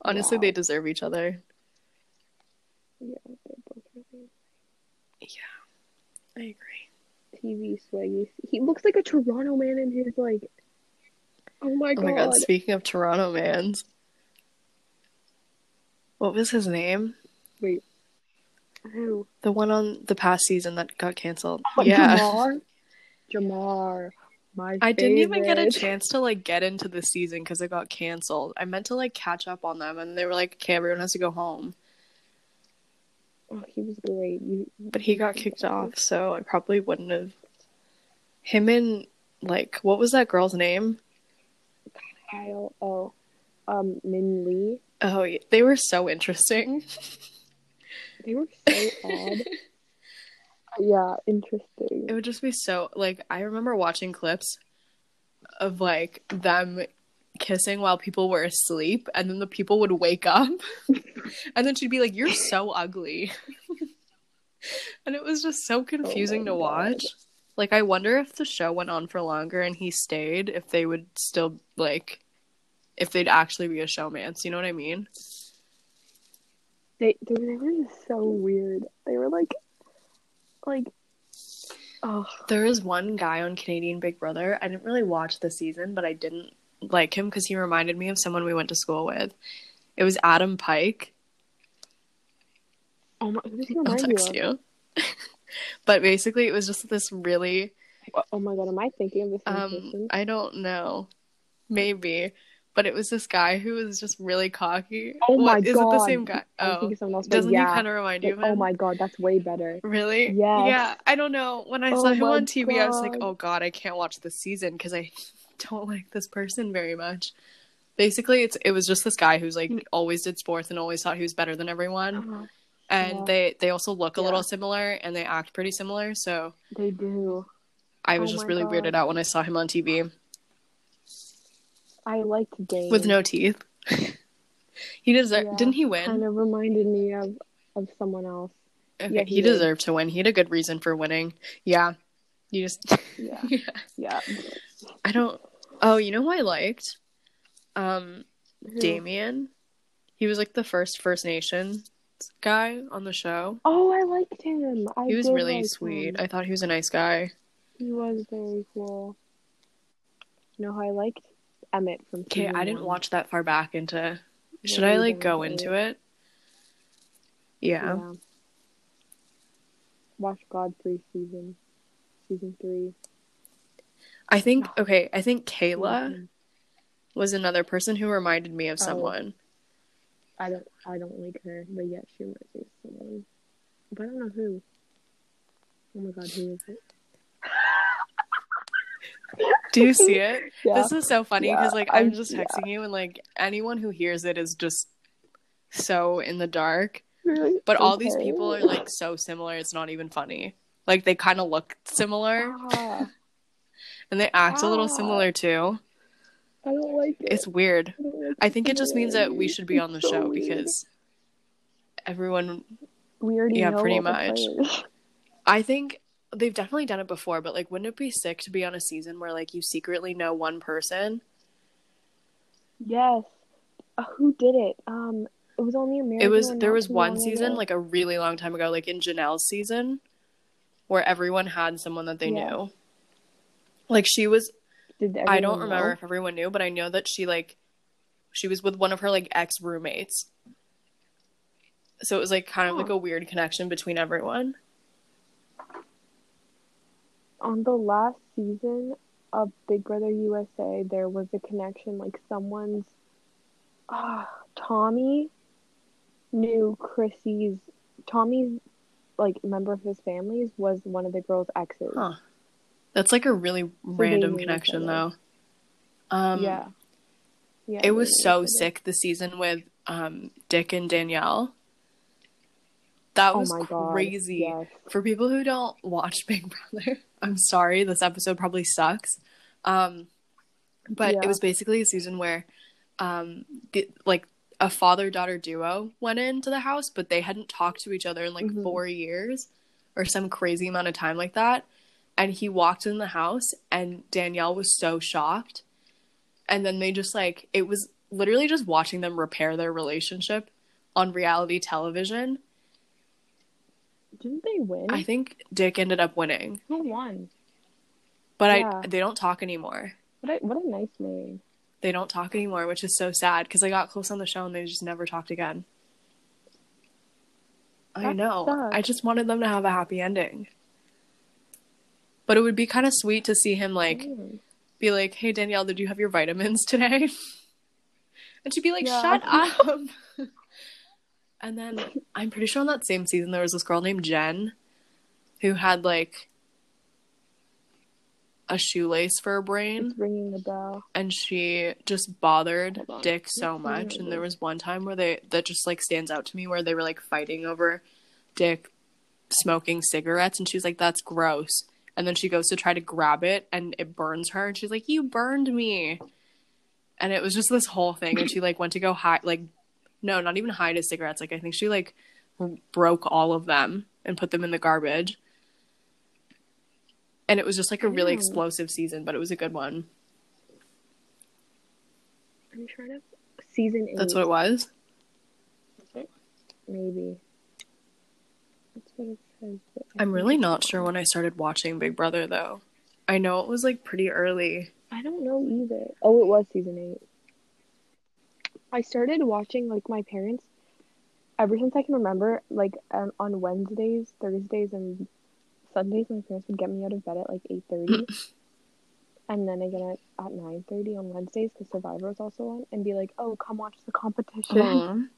Honestly, Wow. they deserve each other. Yeah, they're both really I agree. TV swaggy. He looks like a Toronto man in his, like, oh my god! Oh my god, speaking of Toronto mans. What was his name? Wait. Who? The one on the past season that got canceled. Oh, yeah. Jamar. *laughs* Jamar. My I didn't even get a chance to like get into the season because it got canceled. I meant to like catch up on them and they were like, okay, everyone has to go home. Oh, he was great. You, But he got kicked off, so I probably wouldn't have. Him and like what was that girl's name? Kyle. Oh, um, Minh-Ly. Oh, yeah, they were so interesting. *laughs* They were so odd. Yeah, interesting. It would just be so like I remember watching clips of like them kissing while people were asleep and then the people would wake up *laughs* and then she'd be like you're so ugly. *laughs* and it was just so oh confusing to Oh God. watch. Like I wonder if the show went on for longer and he stayed if they would still like if they'd actually be a showmance, you know what I mean? They, they they were just so weird. They were like, like, oh, There is one guy on Canadian Big Brother. I didn't really watch the season, but I didn't like him because he reminded me of someone we went to school with. It was Adam Pike. oh my, who does he I'll remind you text you. *laughs* but basically, it was just this really. Oh my god, am I thinking of the same Um, person? I don't know, maybe, but it was this guy who was just really cocky. Oh my god, is it the same guy? Oh, else. doesn't yeah. he kind of remind you of him? oh my god, that's way better. Really? Yeah. Yeah, I don't know. When I Oh saw him on TV, I was like, oh god, I can't watch this season because I don't *laughs* like this person very much. Basically, it's it was just this guy who's like always did sports and always thought he was better than everyone. Uh, And Yeah. they they also look a Yeah. little similar and they act pretty similar. So they do. I was Oh just really God. weirded out when I saw him on TV I liked Dane. with no teeth. *laughs* he deserved. Yeah, Didn't he win? Kind of reminded me of of someone else. Okay, yeah, he, he deserved to win. He had a good reason for winning. Yeah, you just. Yeah, *laughs* yeah. yeah. I don't. Oh, you know who I liked? Um, Who? Damien. He was like the first First Nation guy on the show. Oh, I liked him. I He was did really like sweet. him. I thought he was a nice guy. He was very cool. You know how I liked? Emmett from. Okay, I didn't watch that far back into. Should I like go into it? Yeah. Yeah. Watch Godfrey season, season three. I think okay, I think Kayla Mhm. was another person who reminded me of Oh. someone. I don't, I don't like her, but yet she reminds me of someone. But I don't know who. Oh my god, who is it? *laughs* Do you see it? *laughs* Yeah. This is so funny Yeah, because like I'm just yeah. texting you and like anyone who hears it is just so in the dark. Really? But all these people are like so similar, it's not even funny. Like they kind of look similar Ah, and they act a little Ah. similar too. I don't like it. It's weird. I, like I think it just means that we should be on the so show weird. because everyone we already yeah, know pretty much. *laughs* I think they've definitely done it before, but like wouldn't it be sick to be on a season where like you secretly know one person? Yes. Uh, who did it? Um, it was only American. It was there was one season ago. like a really long time ago, like in Janelle's season, where everyone had someone that they Yeah. knew. Like she was Did I don't everyone remember know? if everyone knew, but I know that she like she was with one of her like ex roommates. So it was like kind of like a weird connection between everyone. on the last season of Big Brother USA, there was a connection. Like someone's, ah, Tommy knew Chrissy's. Tommy's like member of his family's was one of the girl's exes. Huh. That's like a really random connection though. Um yeah. Yeah. it was so sick the season with um Dick and Daniele. That Oh was god. crazy. Yes. For people who don't watch *laughs* Big Brother, I'm sorry, this episode probably sucks. Um, but Yeah. it was basically a season where, um, the, like a father daughter duo went into the house, but they hadn't talked to each other in like Mhm. four years or some crazy amount of time like that. And he walked in the house, and Daniele was so shocked. And then they just like it was literally just watching them repair their relationship on reality television. Didn't they win? I think Dick ended up winning. Who won? But Yeah. I they don't talk anymore. What a, what a nice name. They don't talk anymore, which is so sad because I got close on the show and they just never talked again. I know. sucks. I just wanted them to have a happy ending. But it would be kind of sweet to see him like Mm. be like, "Hey Daniele, did you have your vitamins *laughs* today?" and she'd be like, Yeah. "Shut up." *laughs* and then I'm pretty sure on that same season there was this girl named Jen who had like a shoelace for a brain It's ringing the bell. and she just bothered Dick so much. And there was one time where they that just like stands out to me where they were like fighting over Dick smoking cigarettes, and she was like, "That's gross." And then she goes to try to grab it, and it burns her, and she's like, "You burned me." And it was just this whole thing, and she like went to go hide, like, no, not even hide his cigarettes. Like I think she like broke all of them and put them in the garbage. And it was just like a really explosive season, but it was a good one. I'm trying to. Season eight. That's what it was. Maybe. That's what it says. but I I'm really not sure when I started watching Big Brother though. I know it was like pretty early. I don't know either. Oh, it was season eight. I started watching like my parents ever since I can remember. Like um, on Wednesdays, Thursdays, and Sundays, my parents would get me out of bed at like eight thirty, *laughs* and then again at, at nine thirty on Wednesdays because Survivor was also on, and be like, "Oh, come watch the competition."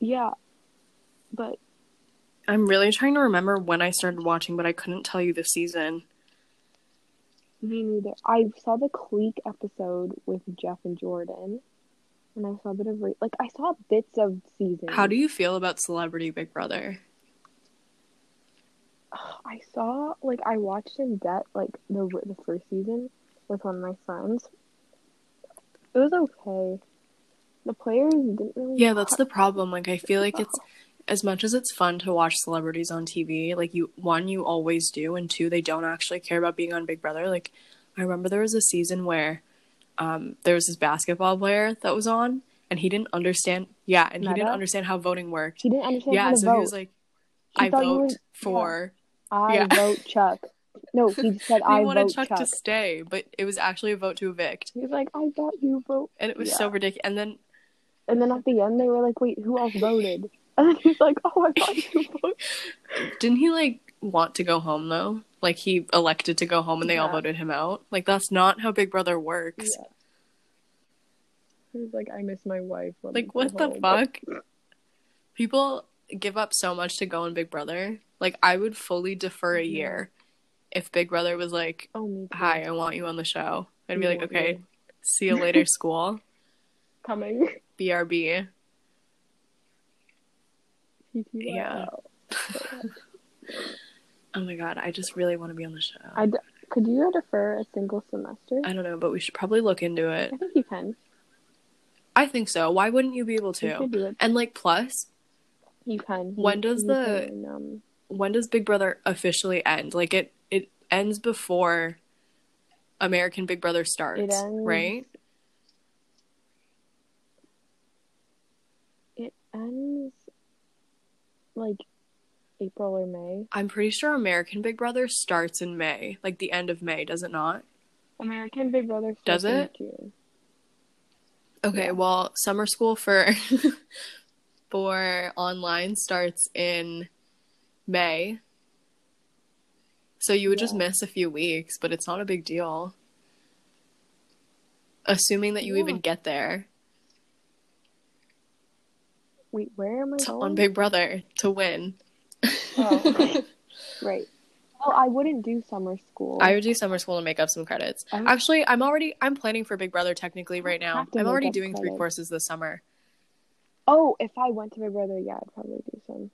yeah, but I'm really trying to remember when I started watching, but I couldn't tell you the season. me neither. I saw the Clique episode with Jeff and Jordan. And I saw a bit of re- like I saw bits of season. How do you feel about Celebrity Big Brother? I saw like I watched in debt like the the first season with one of my friends. It was okay. The players didn't really. Yeah, that's the problem. Like I feel like it's *laughs* as much as it's fun to watch celebrities on TV, like you one you always do and two they don't actually care about being on Big Brother. Like I remember there was a season where um there was this basketball player that was on and he didn't understand yeah, and he didn't understand how voting worked. He didn't understand Yeah, so vote. he was like He I vote were- for I yeah. vote Chuck. No, he said *laughs* I wanted vote Chuck, Chuck. to stay, but it was actually a vote to evict. He was like, I thought you vote. And it was Yeah. so ridiculous. And then And then at the end, they were like, wait, who else voted? *laughs* And then he's like, oh, I thought you voted. *laughs* didn't he like want to go home though? Like he elected to go home and they all voted him out? Like that's not how Big Brother works. Yeah. He was like, I miss my wife. Like what the home." fuck? People give up so much to go on Big Brother. Like I would fully defer a Yeah. year if Big Brother was like, Oh, "Hi, I want you on the show." I'd be like, "Okay, you. see you *laughs* later, school." Coming. BRB. Yeah. *laughs* Oh my god, I just really want to be on the show. I d- could you defer a single semester? I don't know, but we should probably look into it. I think you can. I think so. Why wouldn't you be able to? could do it. And like plus, You can. When does you the- can, um, when does Big Brother officially end? Like it it ends before American Big Brother starts, It ends- right? it ends like April or May. I'm pretty sure American Big Brother starts in May, like the end of May, does it not? American Big Brother Does starts in it? Okay, Yeah. well, summer school for *laughs* for online starts in May. So you would just miss a few weeks, but it's not a big deal. Assuming that you Yeah. even get there Wait, where am I to, going? on Big Brother to win. Oh. *laughs* right. Well, I wouldn't do summer school. I would do summer school to make up some credits. Would- Actually, I'm already I'm planning for Big Brother technically right now. I'm already doing three courses this summer. Oh, if I went to Big Brother, yeah, I'd probably do some.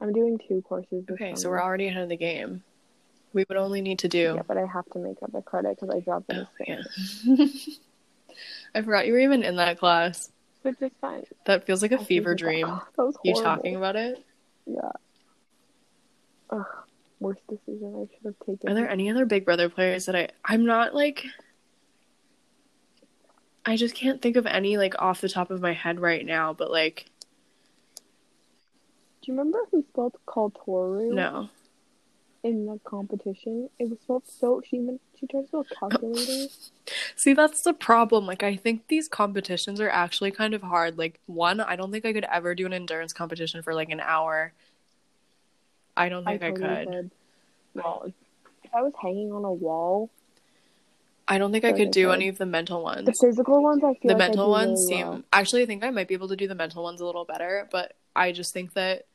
I'm doing two courses. Okay, so we're already ahead of the game. We would only need to do Yeah, but I have to make up a credit because I dropped it. Oh, yeah. *laughs* I forgot you were even in that class. Which is fine. That feels like a I fever dream. *laughs* That You talking about it? Yeah. Ugh, worst decision I should have taken. Are there any other Big Brother players that I I'm not like I just can't think of any like off the top of my head right now, but like Do you remember who spelled called Toru no. In the competition? It was spelled so she meant she tried to spell calculator. *laughs* See, that's the problem. Like I think these competitions are actually kind of hard. Like one, I don't think I could ever do an endurance competition for like an hour. I don't think I, totally could. could. Well, if I was hanging on a wall, I don't think I could do any of the mental ones. the physical ones I feel the like mental I ones really seem well. actually i think i might be able to do the mental ones a little better but i just think that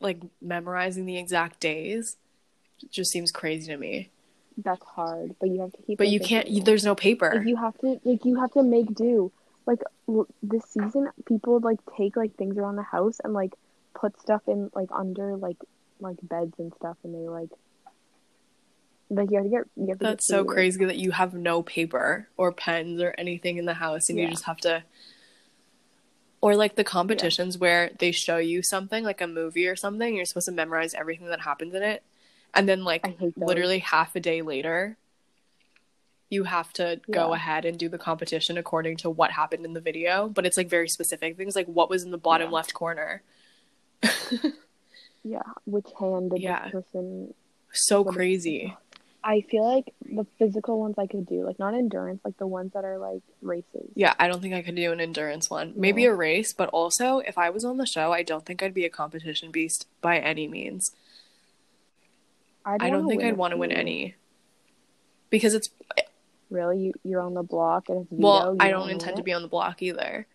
like memorizing the exact days just seems crazy to me. That's hard, but you have to keep. but you can't you, there's no paper. Like you have to like you have to make do. Like l- this season, people like take like things around the house and like put stuff in like under like like beds and stuff, and they like like you have to get you have to that's so crazy that you have no paper or pens or anything in the house and you just have to or like the competitions where they show you something like a movie or something you're supposed to memorize everything that happens in it and then like I hate those. literally half a day later you have to go Yeah. ahead and do the competition according to what happened in the video but it's like very specific things like what was in the bottom Yeah. left corner *laughs* Yeah, which hand did Yeah. this person? so crazy I feel like the physical ones I could do, like not endurance, like the ones that are like races. yeah i don't think i could do an endurance one maybe a race but also if i was on the show i don't think i'd be a competition beast by any means I'd i don't think i'd want to win any. Because it's Really, you you're on the block and it's veto. well i don't intend to be on the block either.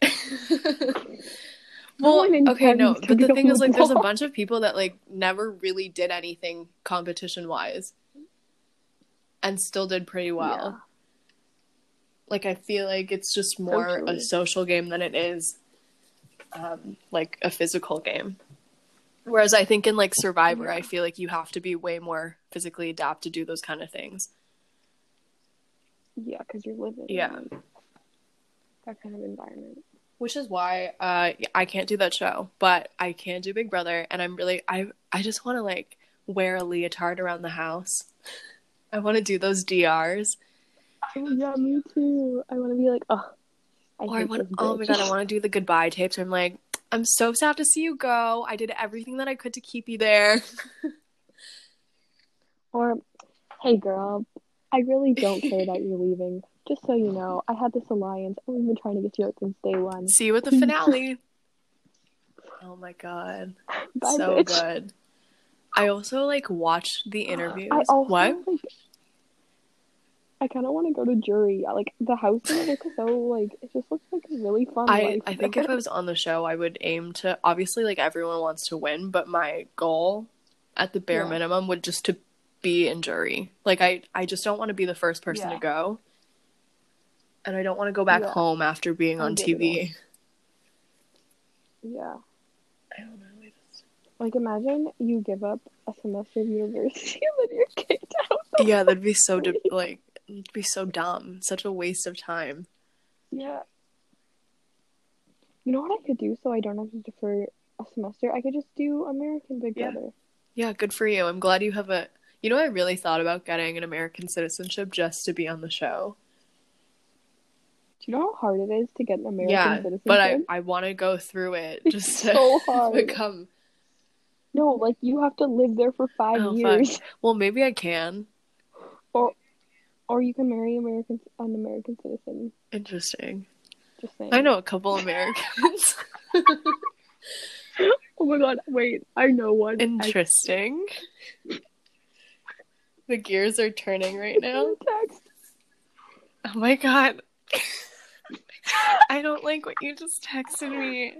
*laughs* Well one okay no but the thing is the like there's a bunch of people that like never really did anything competition wise and still did pretty well. Yeah. like i feel like it's just more a social game than it is um like a physical game whereas i think in like survivor Yeah. i feel like you have to be way more physically adapt to do those kind of things Yeah, because you're living. Yeah. in That kind of environment. which is why uh I can't do that show, but I can do Big Brother and I'm really I I just want to like wear a leotard around the house. *laughs* I want to do those DRs. Oh yeah, me too. I want to be like, oh, I or I want oh my god, I want to do the goodbye tapes I'm like I'm so sad to see you go. I did everything that I could to keep you there. *laughs* Or, hey girl, I really don't care that you're leaving. Just so you know, I had this alliance we've been trying to get you out since day one. See you at the finale. *laughs* oh my god. Bye, so bitch. good. I also like watched the interviews. I also what? like. I kind of want to go to jury. Like the houses look so like it just looks like a really fun. I, life I think if I was on the show, I would aim to obviously like everyone wants to win, but my goal at the bare Yeah. minimum would just to be in jury. Like I I just don't want to be the first person Yeah. to go. And I don't want to go back Yeah. home after being on TV. Yeah. I don't know. Just... Like imagine you give up a semester of university *laughs* and then you're kicked out. Yeah, that'd be so di- like it'd be so dumb. Such a waste of time. Yeah. You know what I could do so I don't have to defer a semester? I could just do American Big Yeah. Brother. Yeah, good for you. I'm glad you have a. You know, I really thought about getting an American citizenship just to be on the show. Do you know how hard it is to get an American yeah, citizenship? but I I want to go through it It's just to so *laughs* hard. become. No, like you have to live there for five Oh, fuck. years, Well, maybe I can. or you can marry American an American citizen. Interesting. Just saying. I know a couple Americans. *laughs* Oh my god! Wait, I know one. I- Interesting. The gears are turning right now. Text. Oh my god. *laughs* I don't like what you just texted me.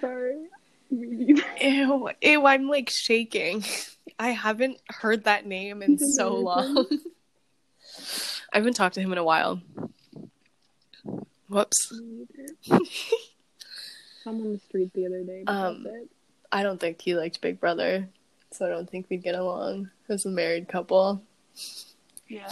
Sorry. Ew, ew, I'm like shaking. *laughs* I haven't heard that name in so *laughs* long. I haven't talked to him in a while. Whoops. Me neither. *laughs* Saw him on the street the other day. Um. I don't think he liked Big Brother, so I don't think we'd get along as a married couple. Yeah.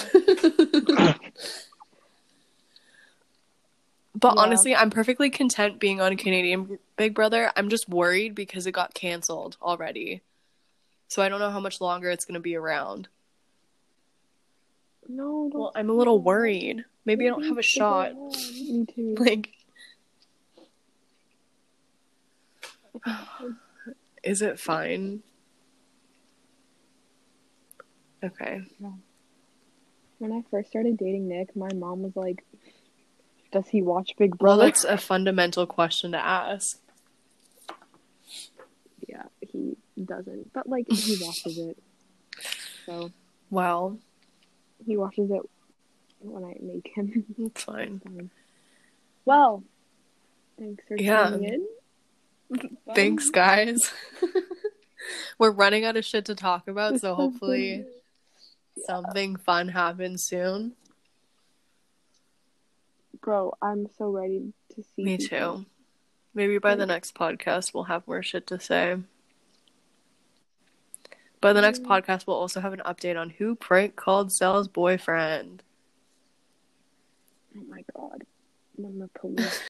But Yeah. honestly, I'm perfectly content being on Canadian Big Brother. I'm just worried because it got canceled already. So I don't know how much longer it's going to be around. No. Well, I'm a little worried. Maybe I don't have a shot. Me too. *laughs* Like, *sighs* is it fine? Okay. When I first started dating Nick, my mom was like, "Does he watch Big Brother? Well, that's a fundamental question to ask. yeah, he doesn't, but like he watches it. So Well, he watches it when I make him. *laughs* it's fine. Fine. Well, thanks for Yeah. tuning in. *laughs* Thanks, guys. *laughs* We're running out of shit to talk about, so hopefully something fun happens soon. Bro, I'm so ready to see. Me people. too. Maybe by the next podcast, we'll have more shit to say. By the next Mm. podcast, we'll also have an update on who prank called Sal's boyfriend. Oh my god, when the police